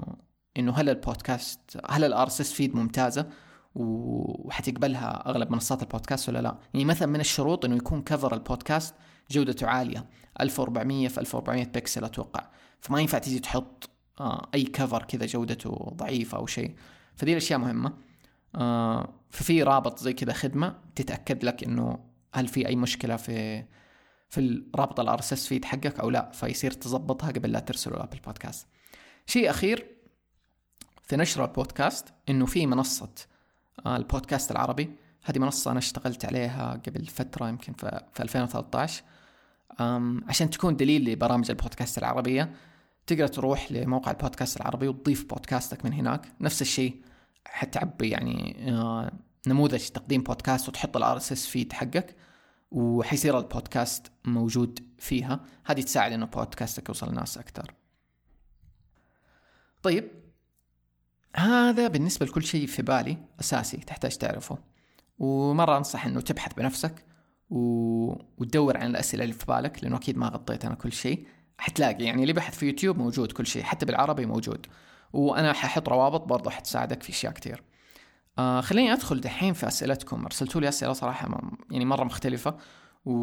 إنه هل البودكاست هل ال RSS feed ممتازة؟ وحتقبلها أغلب منصات البودكاست ولا لا. يعني مثلا من الشروط إنه يكون cover البودكاست جودته عالية 1400 في 1400 بكسل أتوقع. فما ينفع تيجي تحط آه أي cover كذا جودته ضعيفة أو شيء. فدي الأشياء مهمة. آه ففي رابط زي كذا خدمة تتأكد لك إنه هل في أي مشكلة في في رابط ال RSS feed حقك أو لا. فيصير تظبطها قبل لا ترسله ل Apple Podcast. شيء أخير في نشر البودكاست إنه في منصة البودكاست العربي. هذه منصة أنا اشتغلت عليها قبل فترة يمكن في 2013 عشان تكون دليل لبرامج البودكاست العربية تقدر تروح لموقع البودكاست العربي وتضيف بودكاستك من هناك. نفس الشيء حتعبي يعني آه، نموذج تقديم بودكاست وتحط ال RSS feed حقك وحيصير البودكاست موجود فيها. هذه تساعد إنه بودكاستك يوصل لناس أكثر. طيب هذا بالنسبة لكل شيء في بالي أساسي تحتاج تعرفه. ومرة أنصح أنه تبحث بنفسك و... وتدور عن الأسئلة اللي في بالك لأنه أكيد ما غطيت أنا كل شيء. حتلاقي يعني اللي بحث في يوتيوب موجود كل شيء حتى بالعربي موجود. وأنا ححط روابط برضه حتساعدك في أشياء كتير. آه خليني أدخل دحين في أسئلتكم. أرسلتوا لي أسئلة صراحة يعني مرة مختلفة. و...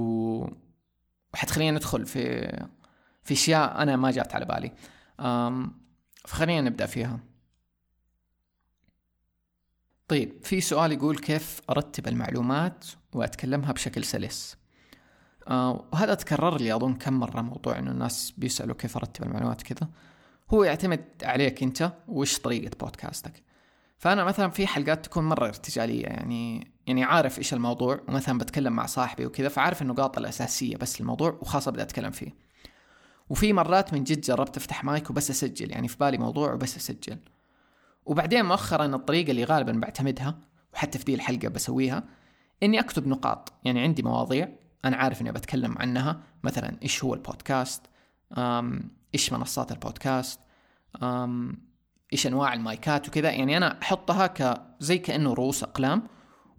وحتخلينا ندخل في في أشياء أنا ما جات على بالي. آم... فخلينا نبدأ فيها. طيب في سؤال يقول كيف أرتب المعلومات وأتكلمها بشكل سلس؟ آه وهذا تكرر لي أظن كم مرة موضوع إنه الناس بيسألوا كيف أرتب المعلومات كذا هو يعتمد عليك أنت وإيش طريقة بودكاستك. فأنا مثلا في حلقات تكون مرة ارتجالية يعني يعني عارف إيش الموضوع ومثلا بتكلم مع صاحبي وكذا فعارف النقاط الأساسية بس الموضوع وخاصة بدي أتكلم فيه. وفي مرات من جد جربت أفتح مايك وبس أسجل يعني في بالي موضوع وبس أسجل. وبعدين مؤخرا الطريقة اللي غالبا بعتمدها وحتى في دي الحلقة بسويها إني أكتب نقاط. يعني عندي مواضيع أنا عارف إني بتكلم عنها. مثلا إيش هو البودكاست؟ إيش منصات البودكاست؟ إيش أنواع المايكات وكذا. يعني أنا أحطها ك زي كأنه رؤوس أقلام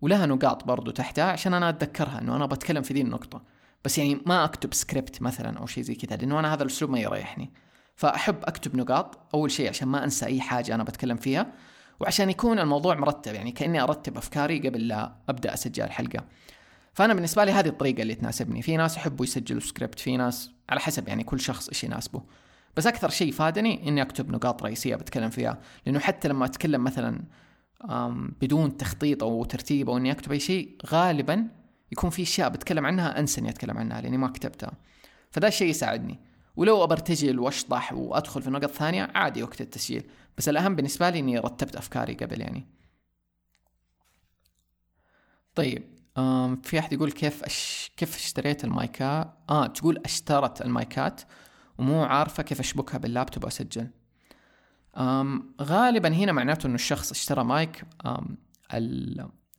ولها نقاط برضو تحتها عشان أنا أتذكرها إنه أنا بتكلم في ذي النقطة. بس يعني ما أكتب سكريبت مثلا أو شيء زي كذا لأنه أنا هذا الأسلوب ما يريحني. فأحب أكتب نقاط أول شيء عشان ما أنسى أي حاجة أنا بتكلم فيها وعشان يكون الموضوع مرتب يعني كأني أرتب أفكاري قبل لا أبدأ أسجل الحلقة فأنا بالنسبة لي هذه الطريقة اللي تناسبني. في ناس يحبوا يسجلوا سكريبت في ناس على حسب يعني كل شخص إيش يناسبه. بس أكثر شيء فادني إني أكتب نقاط رئيسية بتكلم فيها. لأنه حتى لما أتكلم مثلا بدون تخطيط أو ترتيب أو إني أكتب أي شيء غالبا يكون في أشياء بتكلم عنها أنسى إني أتكلم عنها لأني ما كتبتها. فده الشيء يساعدني. ولو ابرتجل واشطح وأدخل في نقط ثانية عادي وقت التسجيل. بس الأهم بالنسبة لي إني رتبت أفكاري قبل يعني. طيب في أحد يقول كيف أش... كيف اشتريت المايكات آه تقول اشترت المايكات ومو عارفة كيف أشبكها باللابتوب وأسجل. أم غالبا هنا معناته إنه الشخص اشترى مايك أم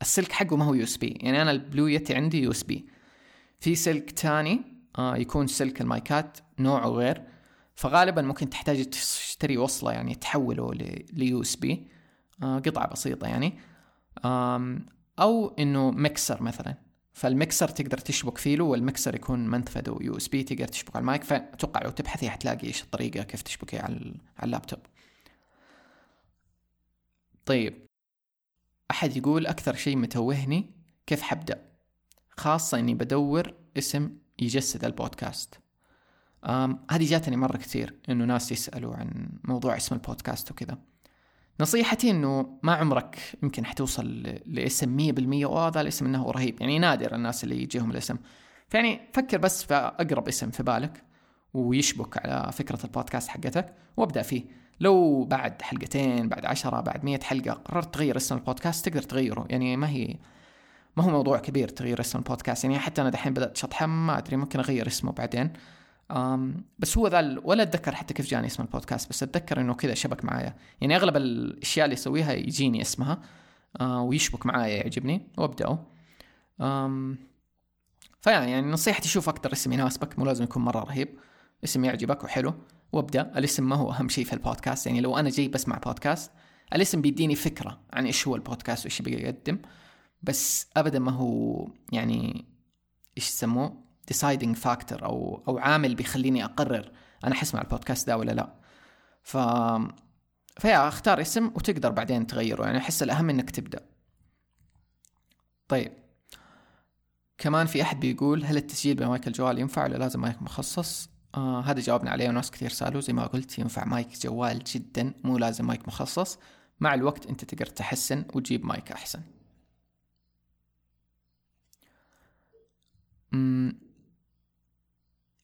السلك حقه ما هو USB. يعني أنا ال Blue Yeti عندي USB. في سلك تاني يكون سلك المايكات نوعه غير. فغالبا ممكن تحتاج تشتري وصلة يعني تحوله ل USB قطعة بسيطة يعني. أو إنه ميكسر مثلا. فالميكسر تقدر تشبك فيه له والميكسر يكون منفذه USB تقدر تشبك على المايك. فأتوقع لو تبحثي حتلاقي إيش الطريقة كيف تشبكي على اللابتوب. طيب. أحد يقول أكثر شيء متوهني كيف حبدأ؟ خاصة إني بدور اسم يجسد البودكاست. هذه جاتني مرة كثير إنه ناس يسألوا عن موضوع اسم البودكاست وكذا. نصيحتي إنه ما عمرك يمكن حتوصل لاسم مية بالمية وهذا الاسم إنه رهيب. يعني نادر الناس اللي يجيهم الاسم. فيعني فكر بس في أقرب اسم في بالك ويشبك على فكرة البودكاست حقتك وابدأ فيه. لو بعد حلقتين بعد عشرة بعد مية حلقة قررت تغير اسم البودكاست تقدر تغيره. يعني ما هي ما هو موضوع كبير تغيير اسم البودكاست. يعني حتى أنا دحين بدأت شطحة ما أدري ممكن أغير اسمه بعدين. أم بس هو ذا ولا أتذكر حتى كيف جاني اسم البودكاست بس أتذكر إنه كذا شبك معايا. يعني أغلب الأشياء اللي أسويها يجيني اسمها أه ويشبك معايا يعجبني وأبدأه. فيعني يعني نصيحتي شوف أكثر اسم يناسبك مو لازم يكون مرة رهيب. اسم يعجبك وحلو وأبدأ. الاسم ما هو أهم شيء في البودكاست. يعني لو أنا جاي بسمع بودكاست الاسم بيديني فكرة عن إيش هو البودكاست وإيش بيقدم. بس ابدا ما هو يعني إيش يسموه؟ deciding factor أو أو عامل بيخليني أقرر أنا حسمع البودكاست ده ولا لا. ف فيا أختار اسم وتقدر بعدين تغيره. يعني أحس الأهم إنك تبدأ. طيب. كمان في أحد بيقول هل التسجيل بمايك الجوال ينفع ولا لازم مايك مخصص؟ آه هذا جاوبنا عليه وناس كثير سالوا زي ما قلت ينفع مايك جوال جدا مو لازم مايك مخصص. مع الوقت أنت تقدر تحسن وتجيب مايك أحسن.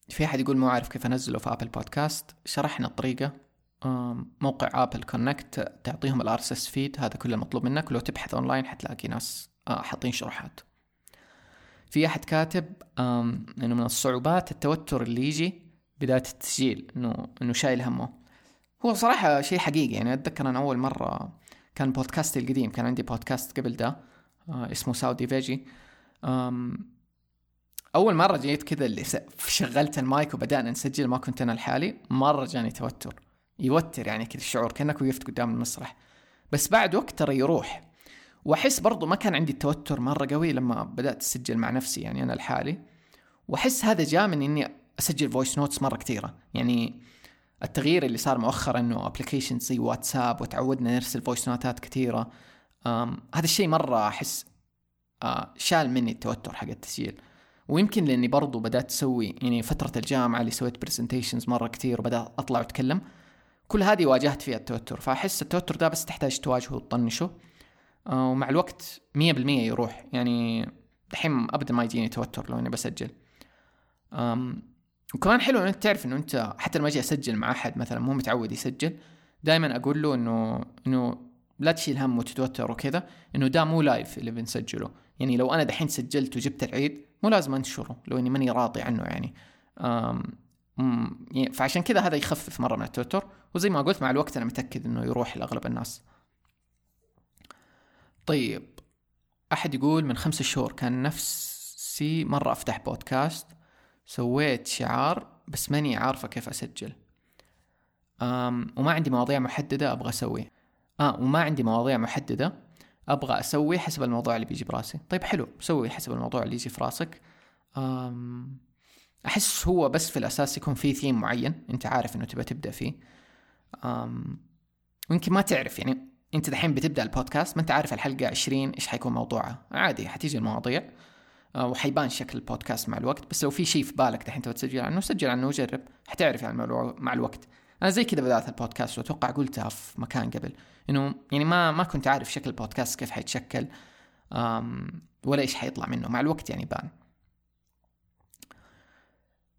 في أحد يقول مو عارف كيف أنزله في Apple Podcast. شرحنا الطريقة. موقع Apple Connect تعطيهم ال RSS feed هذا كل المطلوب منك. ولو تبحث اونلاين حتلاقي ناس آه، حاطين شروحات. في أحد كاتب إنه من الصعوبات التوتر اللي يجي بداية التسجيل إنه إنه شايل همه. هو صراحة شيء حقيقي. يعني أتذكر أنا أول مرة كان بودكاستي القديم كان عندي بودكاست قبل ده آه، اسمه ساودي فيجي أول مرة جيت كذا اللي شغلت المايك وبدأنا نسجل ما كنت أنا لحالي مرة جاني توتر. يوتر يعني كذا الشعور كأنك وقفت قدام المسرح. بس بعد وقت ترى يروح. وأحس برضو ما كان عندي التوتر مرة قوي لما بدأت أسجل مع نفسي يعني أنا لحالي. وأحس هذا جاء من إني أسجل voice notes مرة كثيرة. يعني التغيير اللي صار مؤخرا إنه application زي واتساب وتعودنا نرسل voice نوتات كثيرة. هذا الشيء مرة أحس آه شال مني التوتر حق التسجيل. ويمكن لأني برضو بدأت أسوي يعني فترة الجامعة اللي سويت presentations مرة كثير وبدأت أطلع وأتكلم. كل هذه واجهت فيها التوتر فأحس التوتر ده بس تحتاج تواجهه وتطنشه. آه، ومع الوقت مية بالمية يروح. يعني الحين أبدا ما يجيني توتر لو إني بسجل. وكمان حلو انك تعرف إنه أنت حتى لما أجي أسجل مع أحد مثلا مو متعود يسجل دائما أقول له انه إنه لا تشيل هم وتتوتر وكذا إنه ده مو لايف اللي بنسجله. يعني لو أنا دحين سجلت وجبت العيد مو لازم أنشره لو إني ماني راضي عنه يعني. يعني فعشان كذا هذا يخفف مرة من التوتر وزي ما قلت مع الوقت أنا متأكد إنه يروح لأغلب الناس. طيب أحد يقول من خمس شهور كان نفسي مرة أفتح بودكاست سويت شعار بس ماني عارفة كيف أسجل. وما عندي مواضيع محددة أبغى أسوي آه وما عندي مواضيع محددة. أبغى أسوي حسب الموضوع اللي بيجي براسي. طيب حلو. سوي حسب الموضوع اللي يجي في راسك. أحس هو بس في الأساس يكون في ثيم معين أنت عارف إنه تبى تبدأ فيه. ويمكن ما تعرف يعني أنت دحين بتبدأ البودكاست ما أنت عارف الحلقة 20 إيش حيكون موضوعها. عادي حتيجي المواضيع آه، وحيبان شكل البودكاست مع الوقت. بس لو في شيء في بالك دحين تبغى تسجل عنه سجل عنه وجرب. حتعرف يعني مع الوقت. أنا زي كذا بدأت البودكاست وأتوقع قلتها في مكان قبل. إنه يعني ما ما كنت عارف شكل البودكاست كيف حيتشكل ولا إيش حيطلع منه. مع الوقت يعني بان.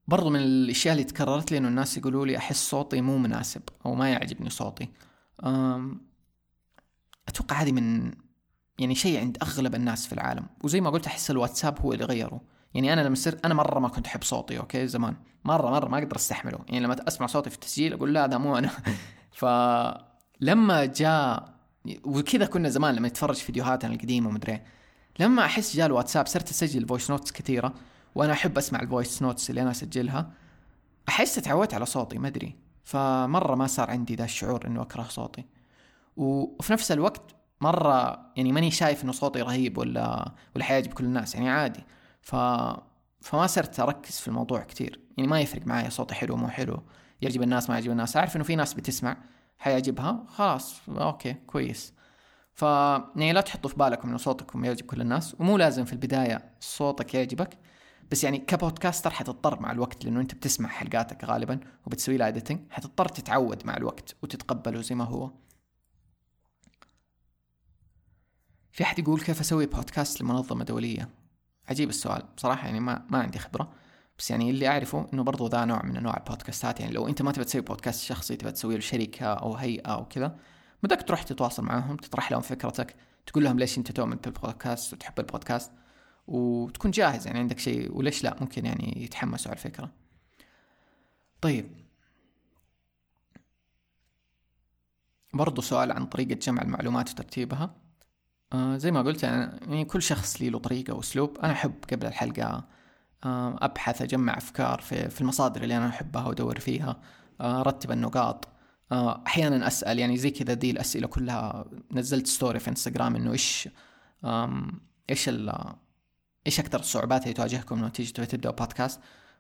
برضو من الأشياء اللي تكررت لي إنه الناس يقولوا لي أحس صوتي مو مناسب أو ما يعجبني صوتي. أتوقع هذه من يعني شيء عند أغلب الناس في العالم. وزي ما قلت أحس الواتساب هو اللي غيره. يعني أنا لما صرت أنا مرة ما كنت أحب صوتي أوكي؟ زمان. مره مرة ما أقدر أستحمله. يعني لما أسمع صوتي في التسجيل أقول لا هذا مو أنا. فلما جاء وكذا كنا زمان لما نتفرج فيديوهاتنا القديمة ومدري لما أحس جاء الواتساب صرت أسجل voice notes كثيرة. وأنا أحب أسمع ال voice notes اللي أنا أسجلها. أحس تعودت على صوتي ما أدري. فمرة ما صار عندي ذا الشعور انه أكره صوتي. وفي نفس الوقت مرة يعني ماني شايف إنه صوتي رهيب ولا ولا حيعجب كل الناس. يعني عادي. ف فما صرت أركز في الموضوع كثير يعني ما يفرق معي صوتي حلو مو حلو يعجب الناس ما يعجب الناس. أعرف إنه في ناس بتسمع حيعجبها خلاص okay كويس. ف يعني لا تحطوا في بالكم إنه صوتكم يعجب كل الناس ومو لازم في البداية صوتك يعجبك بس يعني ك podcaster حتضطر مع الوقت لأنه أنت بتسمع حلقاتك غالبا وبتسوي لها editing حتضطر تتعود مع الوقت وتتقبله زي ما هو. في أحد يقول كيف أسوي بودكاست لمنظمة دولية؟ عجيب السؤال. بصراحة يعني ما ما عندي خبرة. بس يعني اللي أعرفه إنه برضو ذا نوع من أنواع البودكاستات. يعني لو أنت ما تبغى تسوي بودكاست شخصي تبغى تسوي له شركه أو هيئة أو كذا بدك تروح تتواصل معاهم تطرح لهم فكرتك تقول لهم ليش أنت تؤمن بالبودكاست وتحب البودكاست وتكون جاهز. يعني عندك شيء وليش لا؟ ممكن يعني يتحمسوا على الفكرة. طيب. برضو سؤال عن طريقة جمع المعلومات وترتيبها. آه زي ما قلت يعني كل شخص له طريقة وأسلوب. أنا أحب قبل الحلقة آه أبحث أجمع أفكار في, في المصادر اللي أنا أحبها وأدور فيها آه أرتب النقاط. أحيانا أسأل يعني زي كذا دي الأسئلة كلها. نزلت ستوري في إنستغرام إنه إيش إيش إيش أكثر الصعوبات اللي تواجهكم لما تيجي تبدأ بودكاست؟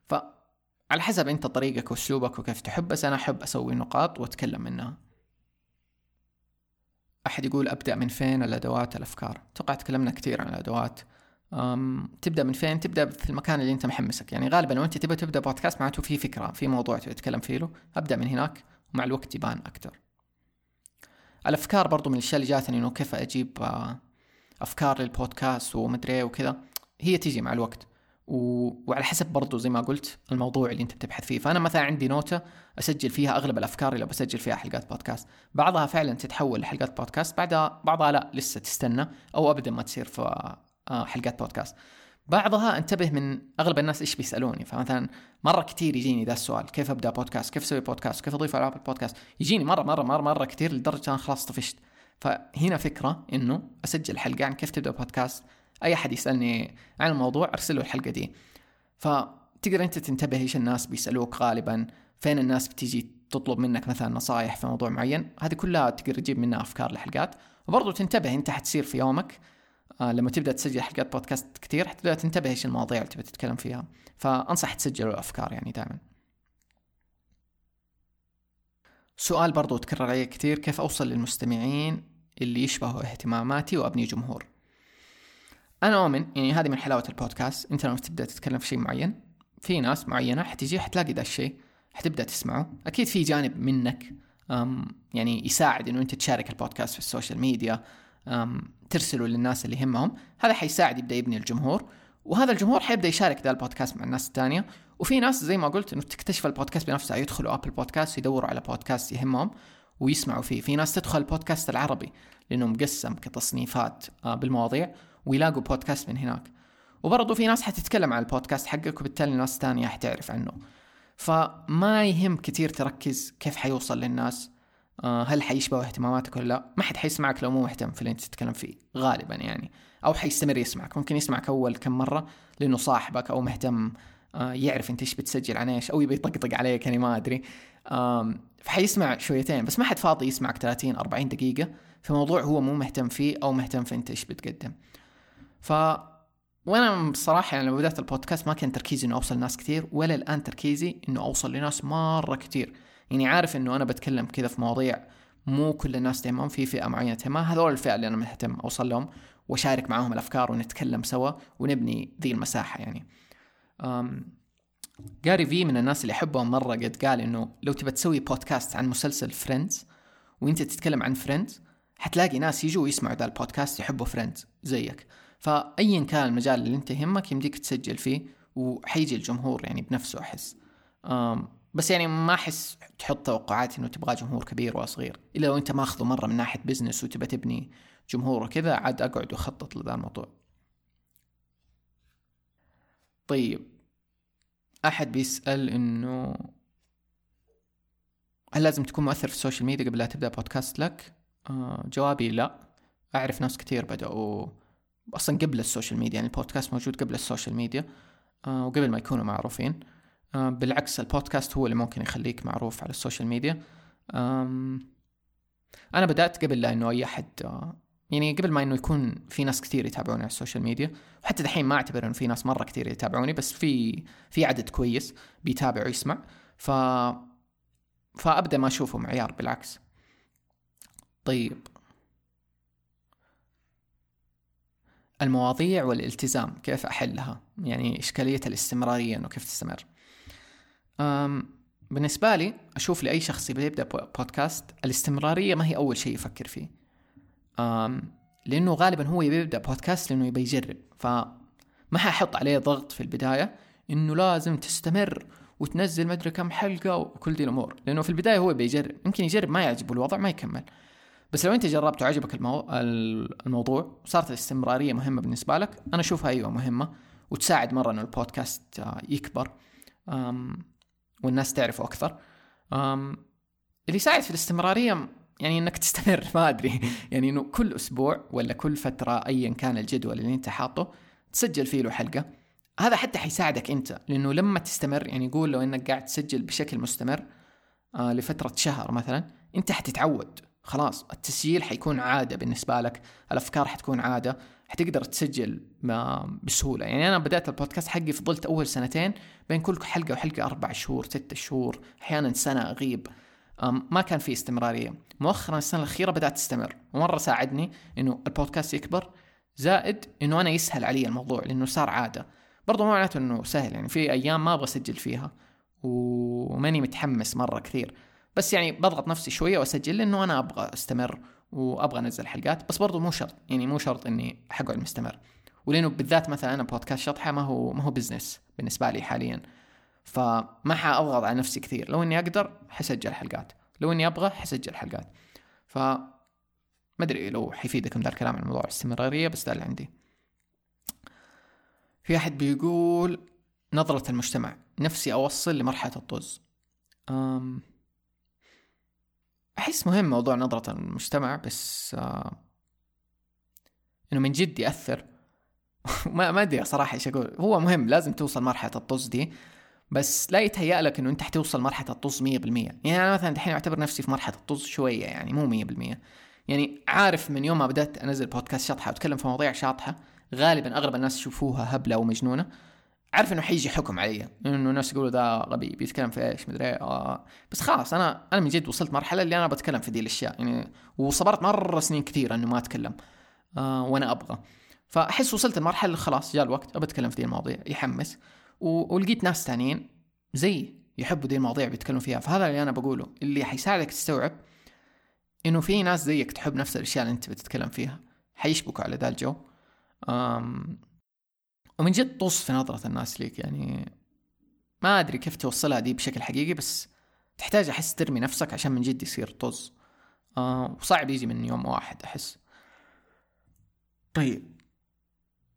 ف على حسب أنت طريقك وأسلوبك وكيف تحب بس أنا أحب أسوي نقاط وأتكلم منها. أحد يقول أبدأ من فين الأدوات الأفكار؟ أتوقع تكلمنا كثير عن الأدوات. أم تبدأ من فين؟ تبدأ في المكان اللي أنت محمسك. يعني غالبا لو انت تبغى تبدأ بودكاست معناته في فكرة في موضوع تتكلم فيه له. أبدأ من هناك ومع الوقت يبان أكثر. الأفكار برضو من الأشياء اللي جاتني إنه كيف أجيب آه، أفكار للبودكاست ومدري وكذا. هي تيجي مع الوقت. و... وعلى حسب برضو زي ما قلت الموضوع اللي انت بتبحث فيه. فأنا مثلا عندي نوتة أسجل فيها أغلب الأفكار اللي بسجل فيها حلقات بودكاست. بعضها فعلا تتحول لحلقات بودكاست بعدها بعضها لا لسه تستنى أو ابدا ما تصير في آه، حلقات بودكاست. بعضها انتبه من أغلب الناس إيش بيسألوني. فمثلا مرة كثير يجيني ذا السؤال كيف أبدأ بودكاست؟ كيف أسوي بودكاست؟ كيف أضيف العاب البودكاست يجيني مرة مرة مرة مرة كثير لدرجة أنا خلاص طفشت. فهنا فكرة إنه أسجل حلقة عن كيف تبدأ بودكاست أي أحد يسألني عن الموضوع ارسل له الحلقة دي. فتقدر أنت تنتبه إيش الناس بيسألوك غالبا فين الناس بتيجي تطلب منك مثلا نصائح في موضوع معين. هذه كلها تقدر تجيب منها أفكار لحلقات وبرضه تنتبه أنت حتصير في يومك. آه لما تبدأ تسجل حلقات بودكاست كثير حتبدأ تنتبه إيش المواضيع اللي تبي تتكلم فيها. فأنصح تسجل الافكار يعني دائما. سؤال برضو تكرر علي كثير كيف أوصل للمستمعين اللي يشبهوا اهتماماتي وأبني جمهور؟ أنا اؤمن يعني هذه من حلاوة البودكاست. أنت لما تبدأ تتكلم في شيء معين في ناس معينة حتيجي حتلاقي ذا الشيء حتبدأ تسمعه. أكيد في جانب منك يعني يساعد إنه أنت تشارك البودكاست في ال social media ترسله للناس اللي يهمهم هذا حيساعد يبدأ يبني الجمهور وهذا الجمهور حيبدأ يشارك ذا البودكاست مع الناس الثانية. وفي ناس زي ما قلت إنه تكتشف البودكاست بنفسها يدخلوا Apple Podcast يدوروا على بودكاست يهمهم ويسمعوا فيه. في ناس تدخل البودكاست العربي لأنه مقسم كتصنيفات آه، بالمواضيع. ويلاقوا بودكاست من هناك. وبرضه في ناس حتتكلم عن البودكاست حقك وبالتالي ناس تانية حتعرف عنه. فما يهم كتير تركز كيف حيوصل للناس آه، هل حيشبه اهتماماتك ولا لا. ما حد حيسمعك لو مو مهتم في اللي انت تتكلم فيه غالبا يعني. أو حيستمر يسمعك. ممكن يسمعك أول كم مرة لأنه صاحبك أو مهتم آه، يعرف أنت إيش بتسجل عن إيش أو يبي يطقطق عليك يعني ما أدري. فحيسمع شويتين بس ما حد فاضي يسمعك 30 40 دقيقة في موضوع هو مو مهتم فيه أو مهتم في أنت إيش بتقدم. ف وأنا بصراحة يعني لما بدأت البودكاست ما كان تركيزي إنه أوصل لناس كثير ولا الآن تركيزي إنه أوصل لناس مرة كثير يعني عارف إنه أنا بتكلم كذا في مواضيع مو كل الناس تهمهم في فئة معينة تهمها هذول الفئة اللي أنا مهتم أوصل لهم وأشارك معاهم الأفكار ونتكلم سوا ونبني ذي المساحة يعني. Gary Vee من الناس اللي أحبهم مرة قد قال إنه لو تبى تسوي بودكاست عن مسلسل Friends وأنت تتكلم عن Friends حتلاقي ناس يجوا يسمعوا ذا البودكاست يحبوا Friends زيك. فايا كان المجال اللي أنت يهمك يمديك تسجل فيه وحيجي الجمهور يعني بنفسه أحس. بس يعني ما أحس تحط توقعات إنه تبغى جمهور كبير ولا صغير إلا لو أنت ماخذه مرة من ناحية business وتبى تبني جمهور وكذا عاد أقعد وأخطط لذا الموضوع. طيب أحد بيسأل إنه هل لازم تكون مؤثر في ال social media قبل لا تبدأ بودكاست لك؟ آه جوابي لا. أعرف ناس كثير بدأوا أصلا قبل ال social media يعني البودكاست موجود قبل ال social media آه وقبل ما يكونوا معروفين. آه بالعكس البودكاست هو اللي ممكن يخليك معروف على ال social media. أنا بدأت قبل لا إنه أي أحد آه يعني قبل ما إنه يكون في ناس كثير يتابعوني على ال social media. وحتى دحين ما أعتبر إنه في ناس مرة كثير يتابعوني بس في في عدد كويس بيتابع ويسمع. ف فأبدأ ما اشوفه معيار بالعكس. طيب المواضيع والالتزام كيف أحلها؟ يعني إشكالية الاستمرارية أنه كيف تستمر. بالنسبة لي أشوف لأي شخص يبدأ بودكاست الاستمرارية ما هي أول شيء يفكر فيه. لأنه غالبا هو يبدأ بودكاست لأنه يبي يجرب. فما حيحط عليه ضغط في البداية إنه لازم تستمر وتنزل مدري كم حلقة وكل دي الأمور. لأنه في البداية هو بيجرب يمكن يجرب ما يعجبه الوضع ما يكمل. بس لو انت جربت وعجبك المو... الموضوع وصارت الاستمرارية مهمة بالنسبة لك أنا أشوفها أيوه مهمة وتساعد مرة إنه البودكاست آه، يكبر والناس تعرفه أكثر. اللي يساعد في الاستمرارية يعني إنك تستمر ما أدري. يعني إنه كل أسبوع ولا كل فترة ايا كان الجدول اللي أنت حاطه تسجل فيه له حلقة. هذا حتى حيساعدك أنت لأنه لما تستمر يعني قول لو إنك قاعد تسجل بشكل مستمر آه لفترة شهر مثلا أنت حتتعود. خلاص التسجيل حيكون عادة بالنسبة لك الأفكار حتكون عادة حتقدر تسجل بسهولة. يعني أنا بدأت البودكاست حقي فضلت أول سنتين بين كل حلقة وحلقة أربع شهور ستة شهور أحيانا سنة أغيب. ما كان في استمرارية. مؤخرا السنة الأخيرة بدأت تستمر ومرة ساعدني إنه البودكاست يكبر زائد إنه أنا يسهل علي الموضوع لأنه صار عادة. برضو ما معناته إنه سهل يعني في أيام ما أبغى أسجل فيها وماني متحمس مرة كثير. بس يعني بضغط نفسي شوية وأسجل لأنه أنا أبغى أستمر وأبغى أنزل حلقات بس برضو مو شرط يعني مو شرط إني حقعد مستمر. ولأنه بالذات مثلا أنا بودكاست شطحة ما هو ما هو بزنس بالنسبة لي حاليا. فما حأضغط على نفسي كثير. لو إني أقدر حسجل حلقات لو إني أبغى حسجل حلقات. ف ما أدري لو حيفيدكم ذا الكلام عن موضوع الاستمرارية بس ده اللي عندي. في أحد بيقول نظرة المجتمع نفسي أوصل لمرحلة الطز. أم أحس مهم موضوع نظرة المجتمع بس آه إنه من جد يأثر. ما ما أدري صراحة إيش أقول. هو مهم لازم توصل مرحلة الطز دي بس لا يتهيأ لك إنه أنت حتوصل مرحلة الطز 100% يعني أنا مثلا الحين أعتبر نفسي في مرحلة الطز شوية يعني مو 100% يعني عارف من يوم ما بدأت أنزل بودكاست شاطحة واتكلم في مواضيع شاطحة غالبا أغلب الناس يشوفوها هبلة أو مجنونة عارف إنه حيجي حكم علي. إنه الناس يقولوا ذا غبي بيتكلم في إيش مدري آه. بس خلاص أنا أنا من جد وصلت مرحلة اللي أنا بتكلم في دي الأشياء يعني وصبرت مرة سنين كثيره إنه ما أتكلم آه وأنا أبغى. فأحس وصلت المرحلة خلاص جاء الوقت ابى أتكلم في دي المواضيع يحمس. و... ولقيت ناس ثانيين زي يحبوا دي المواضيع بيتكلموا فيها. فهذا اللي أنا بقوله اللي حيساعدك تستوعب إنه في ناس زيك تحب نفس الأشياء اللي أنت بتتكلم فيها حيشبكوا على ذا الجو. أم ومن جد طص في نظرة الناس ليك يعني ما أدري كيف توصلها دي بشكل حقيقي بس تحتاج أحس ترمي نفسك عشان من جد يصير طز آه وصعب يجي من يوم واحد أحس. طيب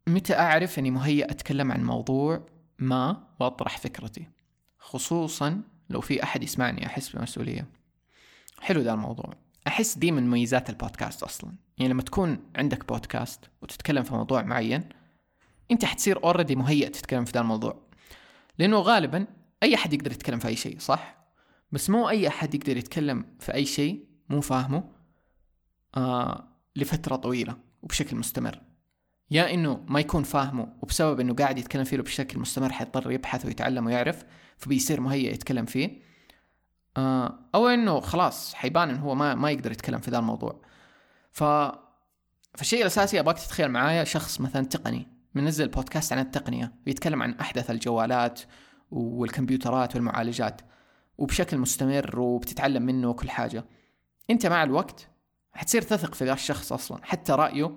متى أعرف أني مهيأ أتكلم عن موضوع ما وأطرح فكرتي؟ خصوصا لو في أحد يسمعني أحس بمسؤولية. حلو ذا الموضوع. أحس دي من مميزات البودكاست أصلا. يعني لما تكون عندك بودكاست وتتكلم في موضوع معين انت حتصير already مهيئ تتكلم في ذا الموضوع. لأنه غالبا أي أحد يقدر يتكلم في أي شيء صح؟ بس مو أي أحد يقدر يتكلم في أي شيء مو فاهمه آه لفترة طويلة وبشكل مستمر. يا إنه ما يكون فاهمه وبسبب إنه قاعد يتكلم فيه بشكل مستمر حيضطر يبحث ويتعلم ويعرف فبيصير مهيئ يتكلم فيه. آه أو إنه خلاص حيبان إنه هو ما ما يقدر يتكلم في ذا الموضوع. ف فالشيء الأساسي أبغاك تتخيل معايا شخص مثلا تقني. منزل بودكاست عن التقنية بيتكلم عن أحدث الجوالات والكمبيوترات والمعالجات وبشكل مستمر وبتتعلم منه كل حاجة. أنت مع الوقت حتصير تثق في ذا الشخص أصلا حتى رأيه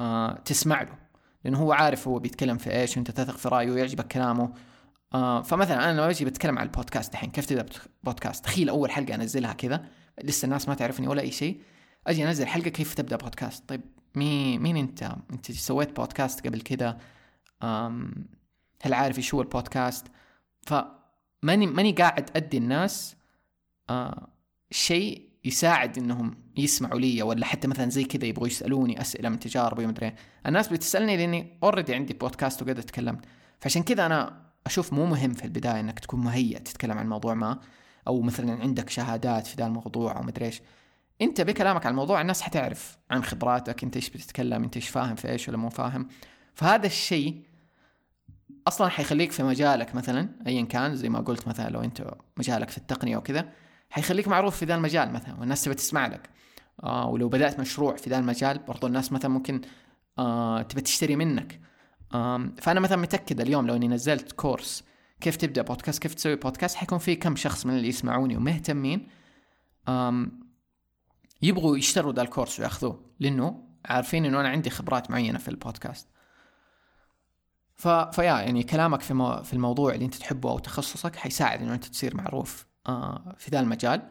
آه تسمع له لأنه هو عارف هو بيتكلم في إيش وأنت تثق في رأيه ويعجبك كلامه. آه فمثلا أنا لو أجي بتكلم عن البودكاست الحين كيف تبدأ بودكاست؟ تخيل أول حلقة أنزلها كذا لسه الناس ما تعرفني ولا أي شيء. أجي أنزل حلقة كيف تبدأ بودكاست. طيب مين مين أنت؟ أنت سويت بودكاست قبل كده؟ هل عارف إيش هو البودكاست؟ فماني ماني قاعد أدي الناس آه شيء يساعد إنهم يسمعوا لي ولا حتى مثلا زي كذا يبغوا يسألوني أسئلة من تجاربي ومدري الناس بتسألني لأني already عندي بودكاست وقد تكلمت فعشان كذا أنا أشوف مو مهم في البداية إنك تكون مهيئ تتكلم عن موضوع ما أو مثلا عندك شهادات في ذا الموضوع أو مدري إيش. انت بكلامك عن الموضوع الناس حتعرف عن خبراتك انت إيش بتتكلم انت إيش فاهم في إيش ولا مو فاهم. فهذا الشيء أصلا حيخليك في مجالك مثلا ايا كان زي ما قلت مثلا لو أنت مجالك في التقنية وكذا حيخليك معروف في ذا المجال مثلا والناس تبي تسمع لك. آه ولو بدأت مشروع في ذا المجال برضو الناس مثلا ممكن آه تبي تشتري منك. آه فأنا مثلا متأكد اليوم لو أني نزلت كورس كيف تبدأ بودكاست كيف تسوي بودكاست حيكون في كم شخص من اللي يسمعوني ومهتمين. يبغوا يشتروا ذا الكورس وياخذوه لأنه عارفين إنه أنا عندي خبرات معينة في البودكاست. ف... فيا يعني كلامك في, مو... في الموضوع اللي أنت تحبه أو تخصصك حيساعد إنه أنت تصير معروف آه في ذا المجال.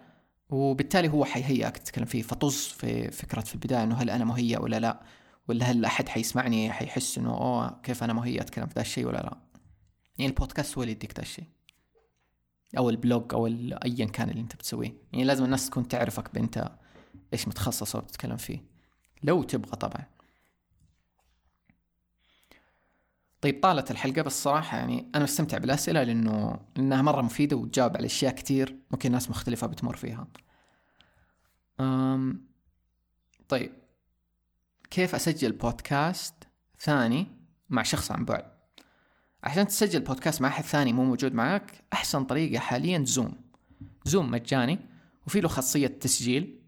وبالتالي هو حيهيئك تتكلم فيه فطز في فكرة في البداية إنه هل أنا مهيئ ولا لا؟ ولا هل أحد حيسمعني حيحس إنه أوه كيف أنا مهيئ أتكلم في ذا الشيء ولا لا؟ يعني البودكاست هو اللي يديك ذا الشيء. أو ال blog أو ايا كان اللي أنت بتسويه. يعني لازم الناس تكون تعرفك بأنت إيش متخصصة وبتتكلم فيه؟ لو تبغى طبعا. طيب طالت الحلقة بس صراحة يعني أنا مستمتع بالأسئلة لأنه لأنها مرة مفيدة وتجاوب على أشياء كتير ممكن ناس مختلفة بتمر فيها. أم طيب كيف أسجل بودكاست ثاني مع شخص عن بعد؟ عشان تسجل بودكاست مع أحد ثاني مو موجود معك أحسن طريقة حاليا زوم زوم مجاني وفي له خاصية تسجيل.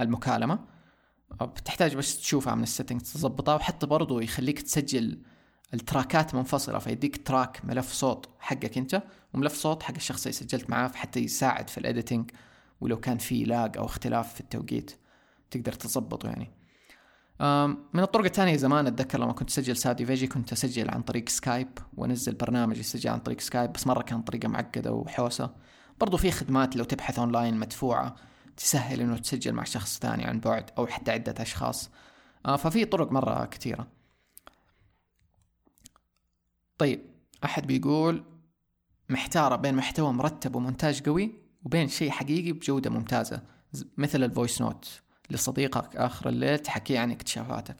المكالمة. بتحتاج بس تشوفها من ال setting تظبطها وحتى برضو يخليك تسجل ال track ات منفصلة فيديك track ملف صوت حقك انت وملف صوت حق الشخص اللي سجلت معاه حتى يساعد في ال editing ولو كان في lag أو اختلاف في التوقيت تقدر تظبطه يعني. من الطرق الثانية زمان أتذكر لما كنت أسجل سادي فيجي كنت أسجل عن طريق سكايب وأنزل برنامج يسجل عن طريق سكايب بس مرة كانت طريقة معقدة وحوسة. برضو في خدمات لو تبحث اونلاين مدفوعة. تسهل إنه تسجل مع شخص ثاني عن بعد أو حتى عدة أشخاص. آه، ففي طرق مرة كثيرة. طيب أحد بيقول محتارة بين محتوى مرتب ومونتاج قوي وبين شيء حقيقي بجودة ممتازة مثل ال voice note لصديقك آخر الليل تحكي عن اكتشافاتك.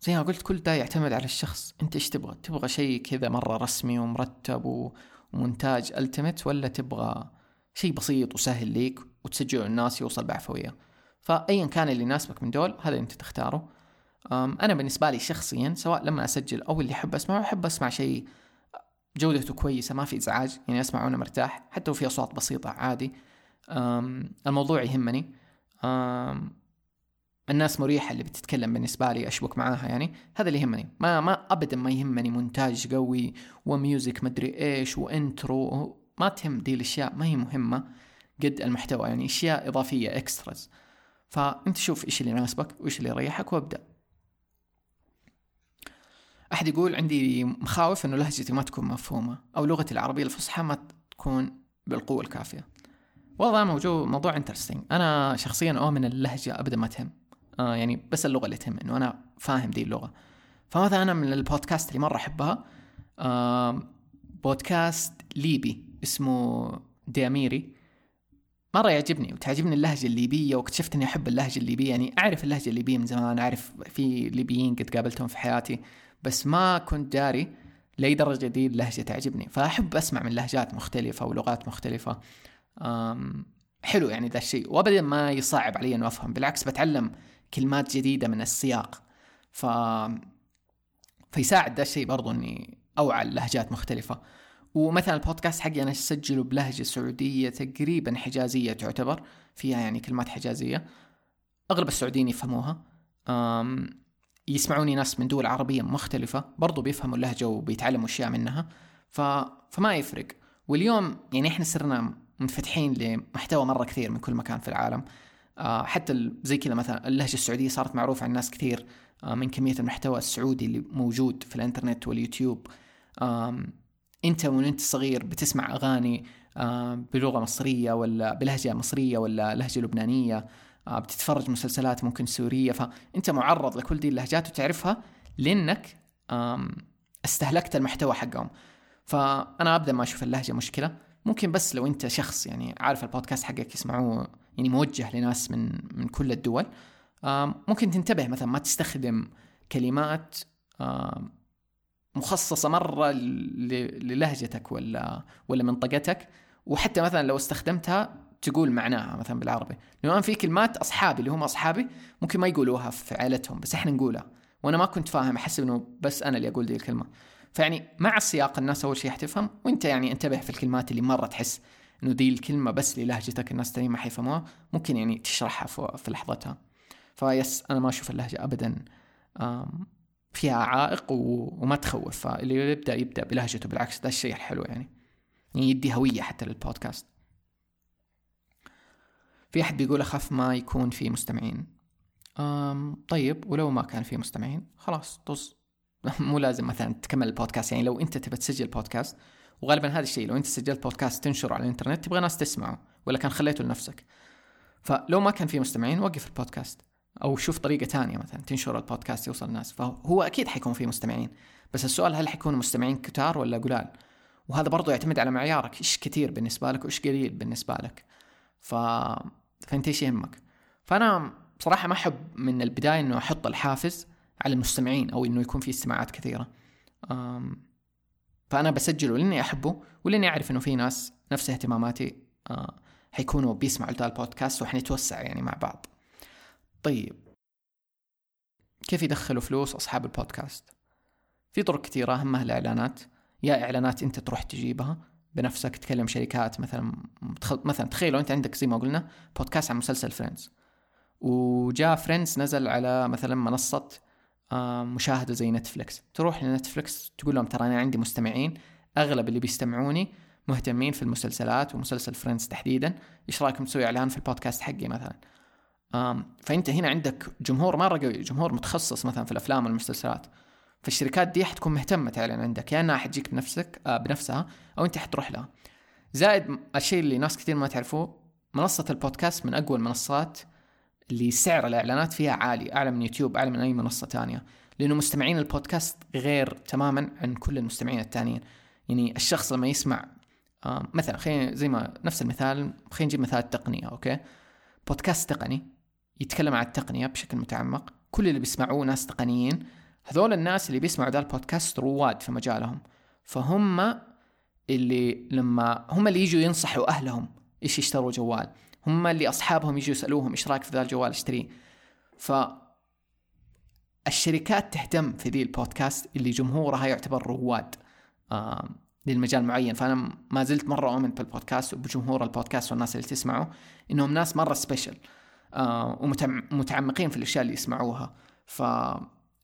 زي ما قلت كل ده يعتمد على الشخص. أنت إيش تبغى؟ تبغى شيء كذا مرة رسمي ومرتب ومونتاج التمت ولا تبغى شيء بسيط وسهل ليك؟ وتسجله الناس يوصل بعفوية. فأيا كان اللي يناسبك من دول هذا أنت تختاره. أنا بالنسبة لي شخصيا سواء لما أسجل أو اللي أحب أسمعه أحب أسمع شيء جودته كويسة ما في إزعاج يعني اسمع وأنا مرتاح حتى لو في أصوات بسيطة عادي. الموضوع يهمني. الناس مريحة اللي بتتكلم بالنسبة لي أشبك معاها يعني. هذا اللي يهمني. ما ما أبدا ما يهمني مونتاج قوي و music مدري إيش و intro ما تهم دي الأشياء ما هي مهمة. قد المحتوى يعني أشياء إضافية extras فأنت شوف إيش اللي يناسبك وإيش اللي يريحك وأبدأ. أحد يقول عندي مخاوف أنه لهجتي ما تكون مفهومة أو لغتي العربية الفصحى ما تكون بالقوة الكافية. والله موضوع موضوع interesting أنا شخصيا أؤمن اللهجة أبدا ما تهم. آه يعني بس اللغة اللي تهم إنه أنا فاهم دي اللغة. فمثلا أنا من البودكاست اللي مرة أحبها آه بودكاست ليبي اسمه دياميري مرة يعجبني وتعجبني اللهجة الليبية واكتشفت إني أحب اللهجة الليبية يعني أعرف اللهجة الليبية من زمان أعرف في ليبيين قد قابلتهم في حياتي بس ما كنت داري لأي درجة دي اللهجة تعجبني. فأحب أسمع من لهجات مختلفة ولغات مختلفة. حلو يعني ذا الشيء. وابدا ما يصعب علي إنه أفهم بالعكس بتعلم كلمات جديدة من السياق. ف فيساعد ذا الشيء برضو إني أوعى اللهجات مختلفة. ومثلا البودكاست حقي أنا أسجله بلهجة سعودية تقريبا حجازية تعتبر فيها يعني كلمات حجازية. أغلب السعوديين يفهموها. يسمعوني ناس من دول عربية مختلفة برضو بيفهموا اللهجة وبيتعلموا أشياء منها. ف... فما يفرق. واليوم يعني إحنا صرنا منفتحين لمحتوى مرة كثير من كل مكان في العالم. آه حتى زي كذا مثلا اللهجة السعودية صارت معروفة عند ناس كثير آه من كمية المحتوى السعودي اللي موجود في الإنترنت واليوتيوب. انت وانت صغير بتسمع أغاني آه بلغة مصرية ولا بلهجة مصرية ولا لهجة لبنانية آه، بتتفرج مسلسلات ممكن سورية فأنت معرض لكل دي اللهجات وتعرفها لأنك استهلكت المحتوى حقهم. فأنا أبدأ ما أشوف اللهجة مشكلة. ممكن بس لو أنت شخص يعني عارف البودكاست حقك يسمعوه يعني موجه لناس من من كل الدول ممكن تنتبه مثلا ما تستخدم كلمات مخصصة مرة للهجتك ولا ولا منطقتك. وحتى مثلا لو استخدمتها تقول معناها مثلا بالعربي. لأنه في كلمات أصحابي اللي هم أصحابي ممكن ما يقولوها في عائلتهم بس إحنا نقولها. وأنا ما كنت فاهم احسب إنه بس أنا اللي أقول دي الكلمة. فيعني مع السياق الناس أول شيء حتفهم وأنت يعني انتبه في الكلمات اللي مرة تحس إنه دي الكلمة بس للهجتك الناس الثانيين ما حيفهموها ممكن يعني تشرحها في لحظتها. فيس أنا ما أشوف اللهجة ابدا. فيها عائق وما تخوف. فاللي يبدأ يبدأ بلهجته بالعكس. ده الشيء الحلو يعني. يعني يدي هوية حتى للبودكاست. في أحد بيقول أخاف ما يكون في مستمعين. أم طيب ولو ما كان في مستمعين خلاص طز. مو لازم مثلا تكمل البودكاست. يعني لو أنت تبى تسجل بودكاست وغالبا هذا الشيء لو أنت سجلت بودكاست تنشره على الإنترنت تبغى ناس تسمعه ولا كان خليته لنفسك. فلو ما كان في مستمعين وقف البودكاست. أو شوف طريقة تانية مثلا تنشر البودكاست يوصل الناس فهو أكيد حيكون في مستمعين. بس السؤال هل حيكونوا مستمعين كتار ولا قلال؟ وهذا برضو يعتمد على معيارك. إيش كثير بالنسبة لك وإيش قليل بالنسبة لك؟ ف فأنت إيش يهمك؟ فأنا بصراحه ما أحب من البداية إنه أحط الحافز على المستمعين أو إنه يكون في استماعات كثيرة. فأنا بسجله لأني أحبه ولأني أعرف إنه في ناس نفس اهتماماتي آه، حيكونوا بيسمعوا ذا البودكاست وحنتوسع يعني مع بعض. طيب كيف يدخلوا فلوس أصحاب البودكاست؟ في طرق كثيرة اهمها الإعلانات. يا إعلانات أنت تروح تجيبها بنفسك تكلم شركات مثلا مثلا تخيلوا أنت عندك زي ما قلنا بودكاست عن مسلسل فريندز وجاء فريندز نزل على مثلا منصة آه، مشاهدة زي نتفلكس تروح لنتفلكس تقول لهم ترى أنا عندي مستمعين أغلب اللي بيستمعوني مهتمين في المسلسلات ومسلسل فريندز تحديدا. إيش رأيكم تسوي إعلان في البودكاست حقي مثلا؟ فأنت هنا عندك جمهور مره قوي جمهور متخصص مثلا في الأفلام والمسلسلات. فالشركات دي حتكون مهتمة تعلن عندك يا إنها حتجيك بنفسك آه بنفسها أو أنت حتروح لها. زائد الشيء اللي ناس كثير ما تعرفوه منصة البودكاست من أقوى المنصات اللي سعر الإعلانات فيها عالي أعلى من يوتيوب أعلى من أي منصة تانية. لأنه مستمعين البودكاست غير تماما عن كل المستمعين التانيين. يعني الشخص لما يسمع مثلا خلينا زي ما نفس المثال خلينا نجيب مثال التقنيه okay؟ بودكاست تقني. يتكلم عن التقنية بشكل متعمق. كل اللي بيسمعوه ناس تقنيين. هذول الناس اللي بيسمعوا ذا البودكاست رواد في مجالهم. فهم اللي لما هم اللي يجوا ينصحوا أهلهم إيش يشتروا جوال. هم اللي أصحابهم يجوا يسألوهم إيش رأيك في ذا الجوال اشتريه. ف الشركات تهتم في ذي البودكاست اللي جمهورها يعتبر رواد آه للمجال معين. فأنا ما زلت مرة أؤمن بالبودكاست وبجمهور البودكاست والناس اللي تسمعه إنهم ناس مرة special ومتعمقين في الأشياء اللي يسمعوها. ف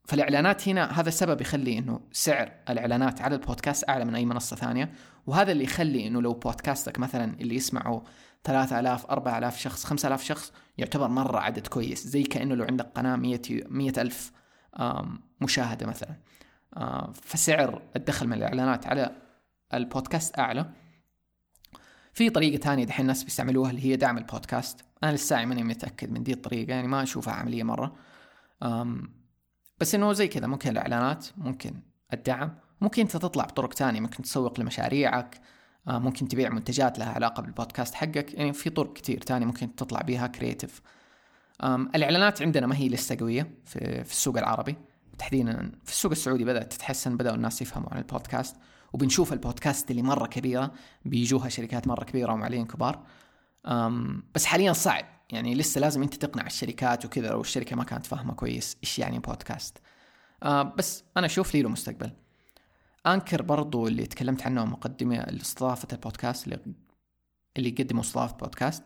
فالإعلانات هنا هذا السبب يخلي إنه سعر الإعلانات على البودكاست أعلى من أي منصة ثانية. وهذا اللي يخلي إنه لو بودكاستك مثلا اللي يسمعه 3000 4000 شخص 5000 شخص يعتبر مرة عدد كويس. زي كأنه لو عندك قناة 100 100000 مشاهدة مثلا. فسعر الدخل من الإعلانات على البودكاست أعلى. في طريقة ثانية دحين الناس بيستعملوها اللي هي دعم البودكاست. أنا لسه ماني متأكد من دي الطريقة يعني ما أشوفها عملية مرة. بس إنه زي كذا ممكن الإعلانات ممكن الدعم ممكن أنت تطلع بطرق تانية ممكن تسوق لمشاريعك آه، ممكن تبيع منتجات لها علاقة بالبودكاست حقك. يعني في طرق كتير تانية ممكن تطلع بيها creative الإعلانات عندنا ما هي لسه قوية في, في السوق العربي. تحديدا في السوق السعودي بدأت تتحسن بدأوا الناس يفهموا عن البودكاست. وبنشوف البودكاست اللي مرة كبيرة بيجوها شركات مرة كبيرة ومعلنين كبار. بس حاليا صعب. يعني لسه لازم أنت تقنع الشركات وكذا لو الشركة ما كانت فاهمة كويس إيش يعني بودكاست. أه بس أنا أشوف لي له مستقبل. أنكر برضو اللي تكلمت عنه مقدمة لاستضافة البودكاست اللي اللي يقدموا استضافة بودكاست.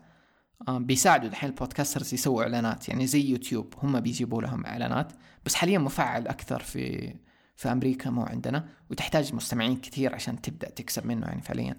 بيساعدوا دحين ال podcasters يسووا إعلانات. يعني زي يوتيوب هم بيجيبوا لهم إعلانات. بس حاليا مفعل أكثر في في أمريكا مو عندنا وتحتاج مستمعين كثير عشان تبدأ تكسب منه يعني فعليا.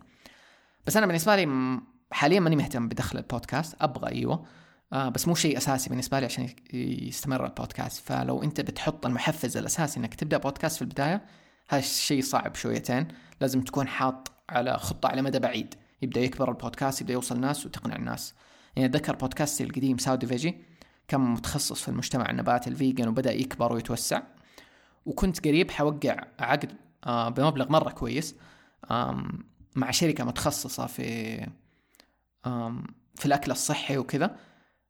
بس أنا بالنسبة لي حاليا ماني مهتم بدخل البودكاست أبغى أيوه. آه بس مو شيء أساسي بالنسبة لي عشان يستمر البودكاست. فلو أنت بتحط المحفز الأساسي إنك تبدأ بودكاست في البداية هذا الشيء صعب شويتين. لازم تكون حاط على خطة على مدى بعيد. يبدأ يكبر البودكاست يبدأ يوصل الناس وتقنع الناس. يعني أتذكر بودكاستي القديم Saudi Veggie كان متخصص في المجتمع النباتي ال vegan وبدأ يكبر ويتوسع. وكنت قريب حأوقع عقد آه، بمبلغ مرة كويس مع شركة متخصصة في في الأكل الصحي وكذا.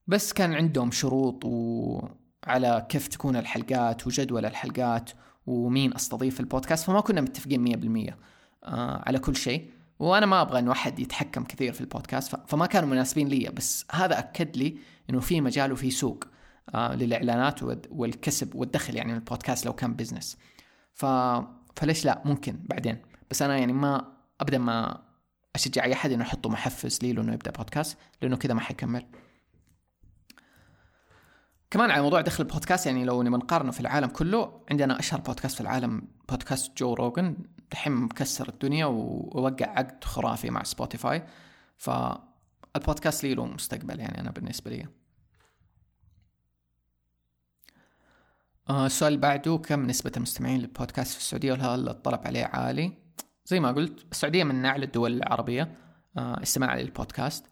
بس كان عندهم شروط وعلى كيف تكون الحلقات وجدول الحلقات ومين أستضيف البودكاست فما كنا متفقين مية بالمية آه، على كل شيء. وأنا ما أبغى انه احد يتحكم كثير في البودكاست فما كانوا مناسبين لي بس هذا أكد لي إنه في مجال وفي سوق. للإعلانات والكسب والدخل يعني من البودكاست لو كان بزنس ف فليش لا؟ ممكن بعدين. بس أنا يعني ما ابدا ما أشجع أي أحد إنه يحطوا محفز لي انه يبدأ بودكاست لإنه كذا ما حيكمل. كمان على موضوع دخل البودكاست يعني لو نقارنه في العالم كله عندنا أشهر بودكاست في العالم بودكاست Joe Rogan دحين مكسر الدنيا ووقع عقد خرافي مع Spotify فالبودكاست لي له مستقبل يعني أنا بالنسبة لي. السؤال اللي بعده كم نسبة المستمعين للبودكاست في السعودية؟ وهل الطلب عليه عالي؟ زي ما قلت السعودية من أعلى الدول العربية آه استماع للبودكاست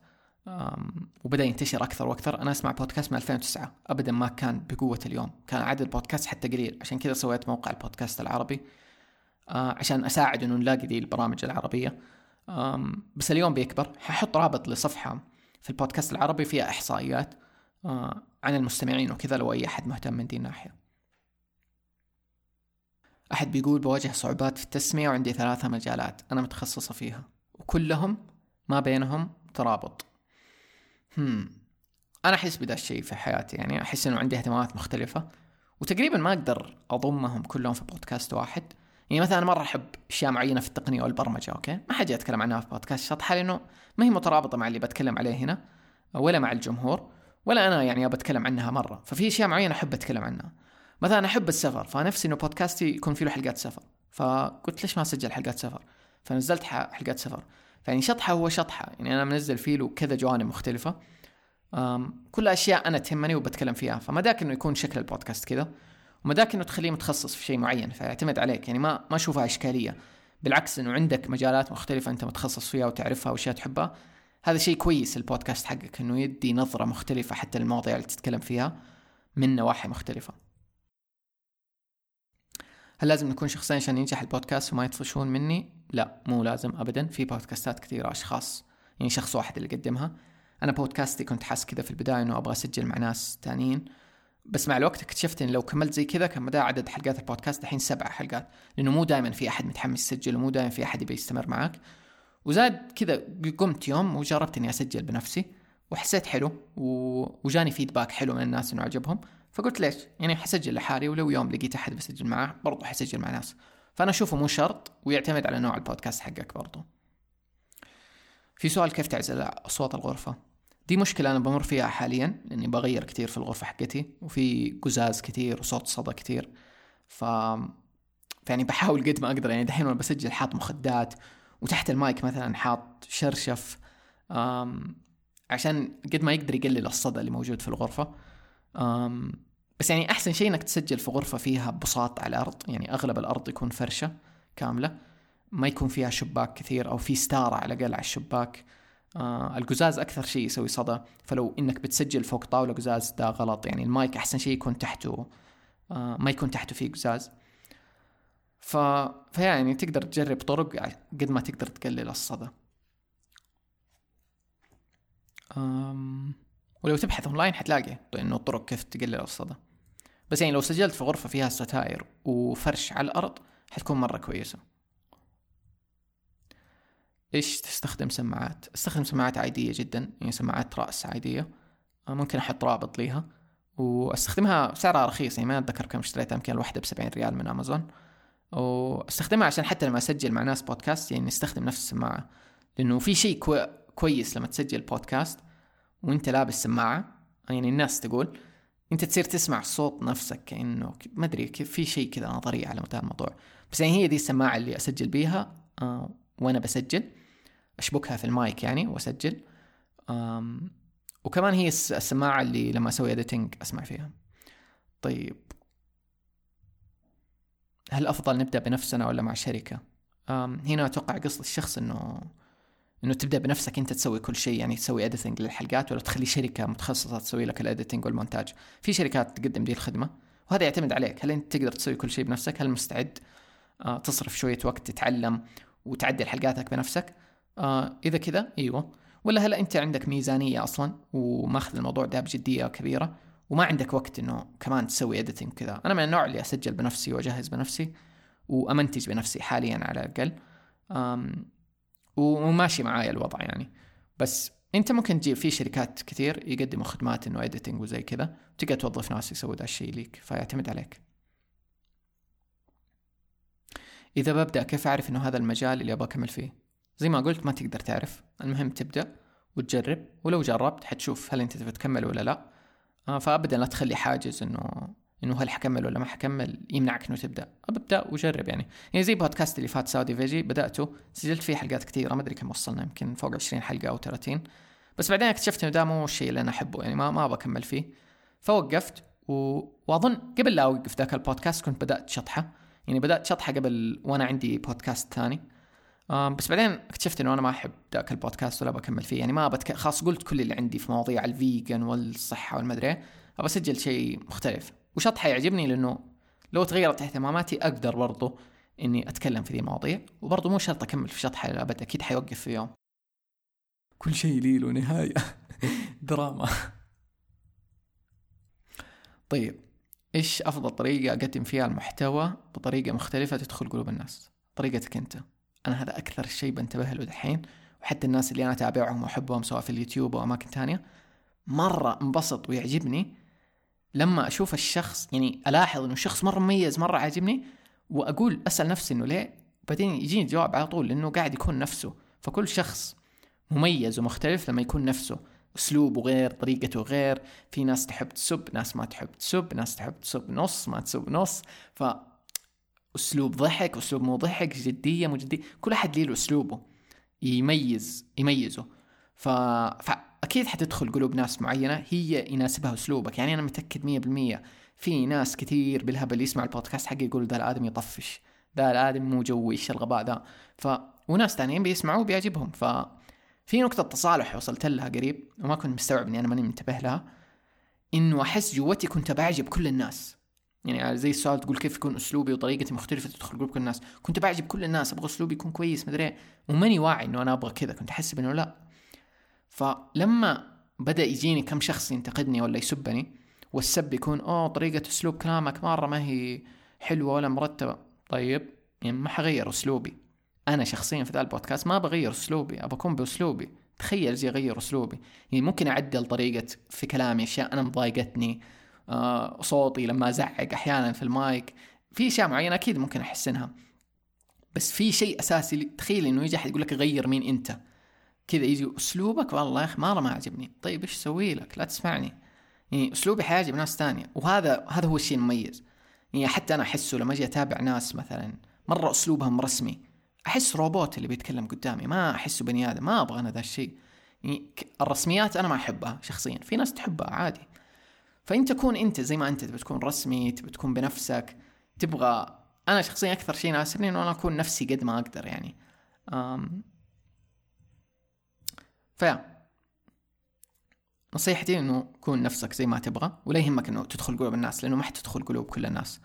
وبدأ ينتشر أكثر وأكثر. أنا أسمع بودكاست من 2009 أبدا ما كان بقوة اليوم كان عدد البودكاست حتى قليل. عشان كذا سويت موقع البودكاست العربي آه عشان أساعد إنه نلاقي ذي البرامج العربية. بس اليوم بيكبر. ححط رابط لصفحة في البودكاست العربي فيها إحصائيات آه عن المستمعين وكذا لو أي أحد مهتم من دي الناحية. أحد بيقول بواجه صعوبات في التسمية وعندي ثلاثة مجالات أنا متخصصة فيها. وكلهم ما بينهم ترابط. هم أنا أحس بدا الشيء في حياتي. يعني أحس إنه عندي اهتمامات مختلفة. وتقريبا ما أقدر أضمهم كلهم في بودكاست واحد. يعني مثلا مرة أحب أشياء معينة في التقنية والبرمجة أوكي؟ ما حاجة أتكلم عنها في بودكاست. شطحة لأنه ما هي مترابطة مع اللي بتكلم عليه هنا ولا مع الجمهور ولا أنا يعني أبى أتكلم عنها مرة. ففي أشياء معينة أحب أتكلم عنها. مثلا أحب السفر فنفسي إنه بودكاستي يكون فيه له حلقات سفر. فقلت ليش ما أسجل حلقات سفر؟ فنزلت حلقات سفر. فيعني شطحة هو شطحة. يعني أنا منزل فيه له كذا جوانب مختلفة. كل أشياء أنا تهمني وبتكلم فيها. فما داك إنه يكون شكل البودكاست كذا. وما داك إنه تخليه متخصص في شيء معين. فيعتمد عليك. يعني ما ما أشوفها إشكالية. بالعكس إنه عندك مجالات مختلفة أنت متخصص فيها وتعرفها وأشياء تحبها. هذا شيء كويس البودكاست حقك إنه يدي نظرة مختلفة حتى المواضيع اللي تتكلم فيها من نواحي مختلفة. هل لازم نكون شخصين عشان ينجح البودكاست وما يطفشون مني؟ لا مو لازم ابدا. في بودكاستات كثيرة أشخاص يعني شخص واحد اللي يقدمها. أنا بودكاستي كنت حاس كذا في البداية إنه أبغى أسجل مع ناس تانيين. بس مع الوقت اكتشفت إن لو كملت زي كذا كان مدى عدد حلقات البودكاست الحين سبع حلقات. لأنه مو دائما في أحد متحمس يسجل ومو دائما في أحد يبي يستمر معك وزاد كذا قمت يوم وجربت إني أسجل بنفسي وحسيت حلو وجاني فيدباك حلو من الناس إنه عجبهم. فقلت ليش يعني حسجل لحالي ولو يوم لقيت أحد بسجل معاه برضو حسجل مع ناس فأنا أشوفه مو شرط ويعتمد على نوع البودكاست حقك برضو في سؤال كيف تعزل أصوات الغرفة دي مشكلة أنا بمر فيها حاليا لأني بغير كثير في الغرفة حقتي وفي قزاز كثير وصوت صدى كثير ف يعني بحاول قد ما أقدر يعني دحين وأنا بسجل حاط مخدات وتحت المايك مثلا حاط شرشف. عشان قد ما يقدر يقلل الصدى اللي موجود في الغرفة. بس يعني أحسن شيء إنك تسجل في غرفة فيها بساط على الأرض يعني أغلب الأرض يكون فرشة كاملة ما يكون فيها شباك كثير أو في ستارة على الأقل على الشباك. آه القزاز أكثر شيء يسوي صدى فلو إنك بتسجل فوق طاولة قزاز ده غلط يعني المايك أحسن شيء يكون تحته آه ما يكون تحته فيه قزاز. ف... فيعني تقدر تجرب طرق قد ما تقدر تقلل الصدى. أم... ولو تبحث أونلاين حتلاقي انه طرق كيف تقلل الصدى. بس يعني لو سجلت في غرفة فيها ستائر وفرش على الأرض حتكون مرة كويسة. إيش تستخدم سماعات؟ أستخدم سماعات عادية جدا يعني سماعات رأس عادية. آه، ممكن أحط رابط ليها. وأستخدمها سعرها رخيص يعني ما أتذكر كم اشتريتها يمكن الواحدة بسبعين ريال من أمازون. وأستخدمها عشان حتى لما أسجل مع ناس بودكاست يعني نستخدم نفس السماعة. لأنه في شيء كو... كويس لما تسجل بودكاست وانت لابس سماعة يعني الناس تقول انت تصير تسمع صوت نفسك كأنه ما أدري كيف في شيء كذا نظريه على مدى الموضوع. بس يعني هي دي السماعة اللي أسجل بيها آه وأنا بسجل. أشبكها في المايك يعني وأسجل. وكمان هي السماعة اللي لما أسوي اديتنج أسمع فيها. طيب. هل أفضل نبدأ بنفسنا ولا مع شركة؟ هنا أتوقع قصد الشخص إنه إنه تبدأ بنفسك أنت تسوي كل شيء يعني تسوي editing للحلقات ولا تخلي شركة متخصصة تسوي لك ال editing والمونتاج. في شركات تقدم دي الخدمة وهذا يعتمد عليك. هل أنت تقدر تسوي كل شيء بنفسك؟ هل مستعد آه، تصرف شوية وقت تتعلم وتعدل حلقاتك بنفسك؟ آه إذا كذا إيوه. ولا هلا أنت عندك ميزانية أصلا وماخذ الموضوع ده بجدية كبيرة وما عندك وقت إنه كمان تسوي editing كذا أنا من النوع اللي أسجل بنفسي وأجهز بنفسي وأمنتج بنفسي حاليا على الأقل. وماشي معايا الوضع يعني. بس أنت ممكن تجيب في شركات كثير يقدموا خدمات إنه editing وزي كذا تقدر توظف ناس يسووا ذا الشيء ليك فيعتمد عليك. إذا ببدأ كيف أعرف إنه هذا المجال اللي أبغى أكمل فيه؟ زي ما قلت ما تقدر تعرف. المهم تبدأ وتجرب ولو جربت حتشوف هل أنت تبي تكمل ولا لا. آه فابدا لا تخلي حاجز إنه إنه هل حكمل ولا ما حكمل يمنعك إنه تبدأ. أبدأ وجرب يعني. يعني زي بودكاست اللي فات Saudi Veggie بدأته سجلت فيه حلقات كثيره ما أدري كم وصلنا يمكن فوق 20 حلقة أو 30 بس بعدين اكتشفت إنه ده مو الشيء اللي أنا أحبه يعني ما ما أبغى أكمل فيه. فوقفت و... وأظن قبل لا أوقف ذاك البودكاست كنت بدأت شطحة. يعني بدأت شطحة قبل وأنا عندي بودكاست ثاني. بس بعدين اكتشفت إنه أنا ما أحب ذاك البودكاست ولا بكمل فيه. يعني ما بتك... خلاص قلت كل اللي عندي في مواضيع ال vegan والصحة والمدري ابى أسجل شيء مختلف. وشطحة يعجبني لأنه لو تغيرت اهتماماتي أقدر برضو إني أتكلم في ذي المواضيع وبرضو مو شرط أكمل في شطحة للابد أكيد حيوقف في يوم. كل شيء لي له نهاية. دراما. طيب إيش أفضل طريقة أقدم فيها المحتوى بطريقة مختلفة تدخل قلوب الناس؟ طريقتك أنت. أنا هذا أكثر شيء بنتبه له دحين وحتى الناس اللي أنا أتابعهم وأحبهم سواء في اليوتيوب أو أماكن تانية مرة انبسط ويعجبني لما أشوف الشخص يعني ألاحظ إنه الشخص مرة مميز مرة عاجبني وأقول أسأل نفسي إنه ليه؟ بعدين يجيني جواب على طول لإنه قاعد يكون نفسه. فكل شخص مميز ومختلف لما يكون نفسه. أسلوبه غير طريقته غير في ناس تحب تسب ناس ما تحب تسب ناس تحب تسب نص ما تسب نص. ف أسلوب ضحك أسلوب مو ضحك جدية مو جدية كل أحد له أسلوبه. يميز يميزه. ف... فاكيد حتدخل قلوب ناس معينة هي يناسبها أسلوبك. يعني أنا متأكد 100% في ناس كثير بالهبل يسمع البودكاست حقي يقول ذا الادم يطفش ذا الادم مو جوي إيش الغباء ذا؟ ف وناس ثانيين بيسمعوا بيعجبهم ف في نقطة تصالح وصلت لها قريب وما كنت مستوعب إني أنا ماني منتبه لها إنه أحس جوتي كنت بعجب كل الناس. يعني زي السؤال تقول كيف يكون أسلوبي وطريقتي مختلفة تدخل قلوب كل الناس. كنت بعجب كل الناس أبغى أسلوبي يكون كويس مدري وماني واعي إنه أنا أبغى كذا. كنت احسب انه لا. فلما بدأ يجيني كم شخص ينتقدني ولا يسبني والسب يكون أوه طريقة أسلوب كلامك مرة ما هي حلوة ولا مرتبة. طيب يعني ما حغير أسلوبي. أنا شخصيا في ذا البودكاست ما بغير أسلوبي ابى أكون بأسلوبي. تخيل زي أغير أسلوبي. يعني ممكن أعدل طريقة في كلامي أشياء أنا مضايقتني آه صوتي لما أزعق أحيانا في المايك. في أشياء معينة أكيد ممكن احسنها بس في شيء أساسي تخيل إنه يجي أحد يقول لك غير مين أنت. كذا يجي أسلوبك والله يا أخي مره ما عجبني طيب إيش أسوي لك؟ لا تسمعني. يعني أسلوبي حيعجب ناس ثانية. وهذا هذا هو الشيء المميز. يعني حتى أنا أحسه لما أجي أتابع ناس مثلا مرة أسلوبهم رسمي أحس روبوت اللي بيتكلم قدامي. ما أحسه بني آدم ما أبغى أنا ذا الشيء. يعني الرسميات أنا ما أحبها شخصيا. في ناس تحبها عادي. فانت كون أنت زي ما أنت تبي تكون رسمي تبي تكون بنفسك تبغى أنا شخصيا أكثر شيء يناسبني إنه أنا أكون نفسي قد ما أقدر يعني. فيا نصيحتي إنه كون نفسك زي ما تبغى ولا يهمك إنه تدخل قلوب الناس لأنه ما حتدخل قلوب كل الناس.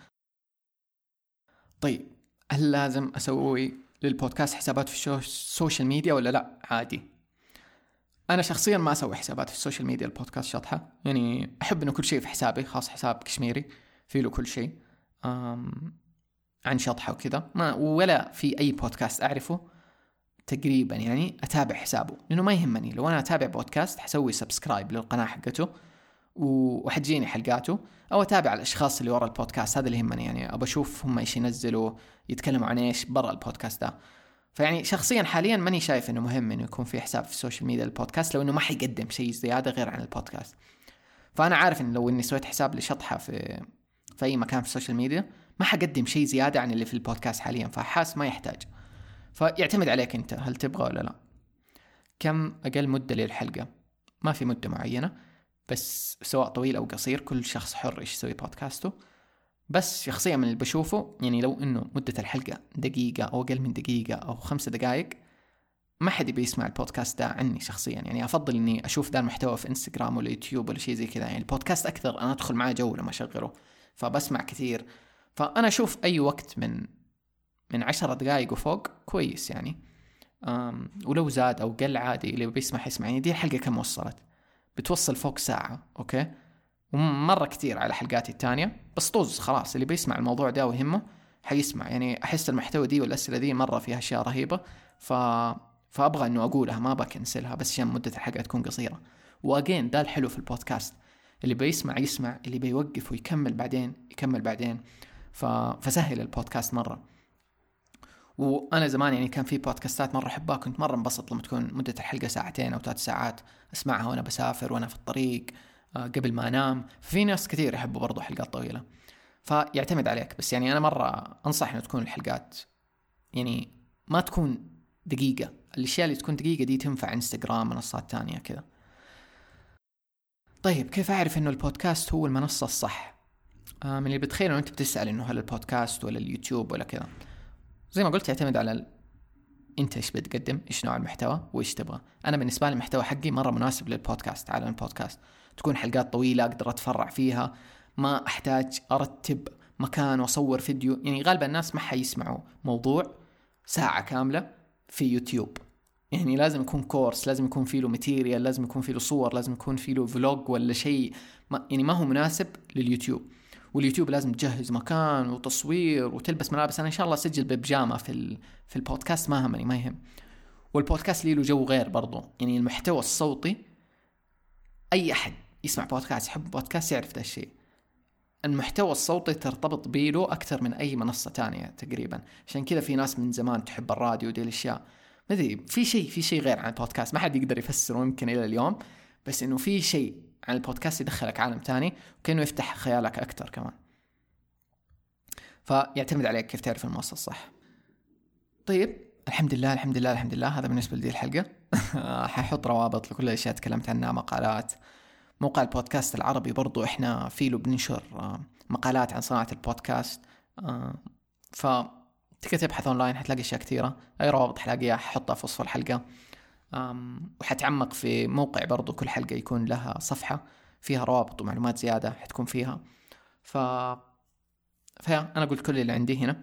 طيب هل لازم أسوي للبودكاست حسابات في السوشيال ميديا ولا لأ؟ عادي. أنا شخصيا ما أسوي حسابات في ال social media البودكاست شطحة. يعني أحب إنه كل شيء في حسابي خاص حساب كشميري في له كل شيء. عن شطحة وكذا. ما ولا في أي بودكاست أعرفه. تقريبا يعني أتابع حسابه لأنه ما يهمني. لو أنا أتابع بودكاست حسوي subscribe للقناة حقته وحتجيني حلقاته أو أتابع الأشخاص اللي ورا البودكاست هذا اللي يهمني. يعني أبى أشوف هم إيش ينزلوا يتكلموا عن إيش برا البودكاست ده. فيعني شخصيا حاليا ماني شايف إنه مهم إنه يكون في حساب في ال social media للبودكاست لو انه ما حيقدم شيء زيادة غير عن البودكاست. فأنا عارف انه لو إني سويت حساب لشطحة في في أي مكان في ال social media ما حقدم شيء زيادة عن اللي في البودكاست حاليا. فحاس ما يحتاج. فيعتمد عليك انت هل تبغى ولا لا. كم أقل مدة للحلقة؟ ما في مدة معينة بس سواء طويل أو قصير كل شخص حر إيش يسوي بودكاسته بس شخصيا من اللي بشوفه يعني لو إنه مدة الحلقة دقيقة أو أقل من دقيقة أو خمسة دقائق ما حد يبي يسمع البودكاست ده عني شخصيا. يعني أفضل إني أشوف ذا المحتوى في إنستغرام ولا يوتيوب ولا شيء زي كذا. يعني البودكاست أكثر أنا أدخل معاه جو لما أشغله فبسمع كثير. فأنا أشوف أي وقت من من عشرة دقائق وفوق كويس يعني. ولو زاد أو قل عادي اللي بيسمع يسمع. يعني دي الحلقة كم وصلت؟ بتوصل فوق ساعة أوكي؟ ومرة كثير على حلقاتي الثانية بس طز خلاص. اللي بيسمع الموضوع ده ويهمه حيسمع. يعني أحس المحتوى دي والأسئلة دي مرة فيها أشياء رهيبة. ف فأبغى إنه أقولها ما بكنسلها بس عشان مدة الحلقة تكون قصيرة. و again ده الحلو في البودكاست. اللي بيسمع يسمع اللي بيوقف ويكمل بعدين يكمل بعدين. ف... فسهل البودكاست مرة. وأنا زمان يعني كان في بودكاستات مرة أحبها كنت مرة انبسط لما تكون مدة الحلقة ساعتين أو ثلاث ساعات أسمعها وأنا بسافر وأنا في الطريق آه، قبل ما أنام. في ناس كثير يحبوا برضو حلقات طويلة. فيعتمد عليك. بس يعني أنا مرة أنصح إنه تكون الحلقات يعني ما تكون دقيقة. الأشياء اللي تكون دقيقة دي تنفع إنستغرام منصات تانية كذا. طيب كيف أعرف إنه البودكاست هو المنصة الصح؟ آه من اللي بتخيل إنه أنت بتسأل إنه هل البودكاست ولا اليوتيوب ولا كذا. زي ما قلت يعتمد على ال... انت إيش بتقدم إيش نوع المحتوى وايش تبغى. أنا بالنسبة لي المحتوى حقي مرة مناسب للبودكاست عالم البودكاست. تكون حلقات طويلة أقدر أتفرع فيها ما أحتاج أرتب مكان وأصور فيديو. يعني غالبا الناس ما حيسمعوا موضوع ساعة كاملة في يوتيوب. يعني لازم يكون كورس لازم يكون فيه له material لازم يكون فيه له صور لازم يكون فيه له vlog ولا شيء. ما يعني ما هو مناسب لليوتيوب. واليوتيوب لازم تجهز مكان وتصوير وتلبس ملابس. أنا إن شاء الله أسجل ببجامه في في البودكاست ما همني ما يهم. والبودكاست لي له جو غير برضو. يعني المحتوى الصوتي أي أحد يسمع بودكاست يحب بودكاست يعرف ذا الشيء. المحتوى الصوتي ترتبط بيله أكثر من أي منصة تانية تقريبا. عشان كذا في ناس من زمان تحب الراديو ودي الأشياء. ما أدري في شيء في شيء غير عن البودكاست. ما حد يقدر يفسره يمكن إلى اليوم. بس إنه في شيء عن البودكاست يدخلك عالم تاني وكأنه يفتح خيالك أكثر كمان. فيعتمد عليك كيف تعرف المنصه الصح. طيب الحمد لله الحمد لله الحمد لله هذا بالنسبة لدي الحلقة. ححط روابط لكل الاشياء تكلمت عنها مقالات. موقع البودكاست العربي برضو إحنا فيه بننشر آه، مقالات عن صناعة البودكاست. آه، ف تقدر تبحث أونلاين حتلاقي أشياء كثيرة. أي روابط حلاقيها ححطها في وصف الحلقة. وحتعمق في موقع برضو كل حلقة يكون لها صفحة فيها روابط ومعلومات زيادة حتكون فيها. ف فيا أنا قلت كل اللي عندي هنا.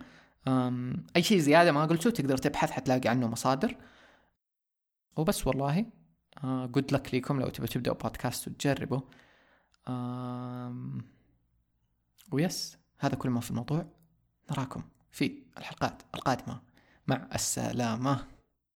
أي شيء زيادة ما قلته تقدر تبحث حتلاقي عنه مصادر. وبس والله. جود uh, لك ليكم لو تبغوا تبدأوا بودكاست وتجربوا. ويس هذا كل ما في الموضوع. نراكم في الحلقات القادمة. مع السلامة.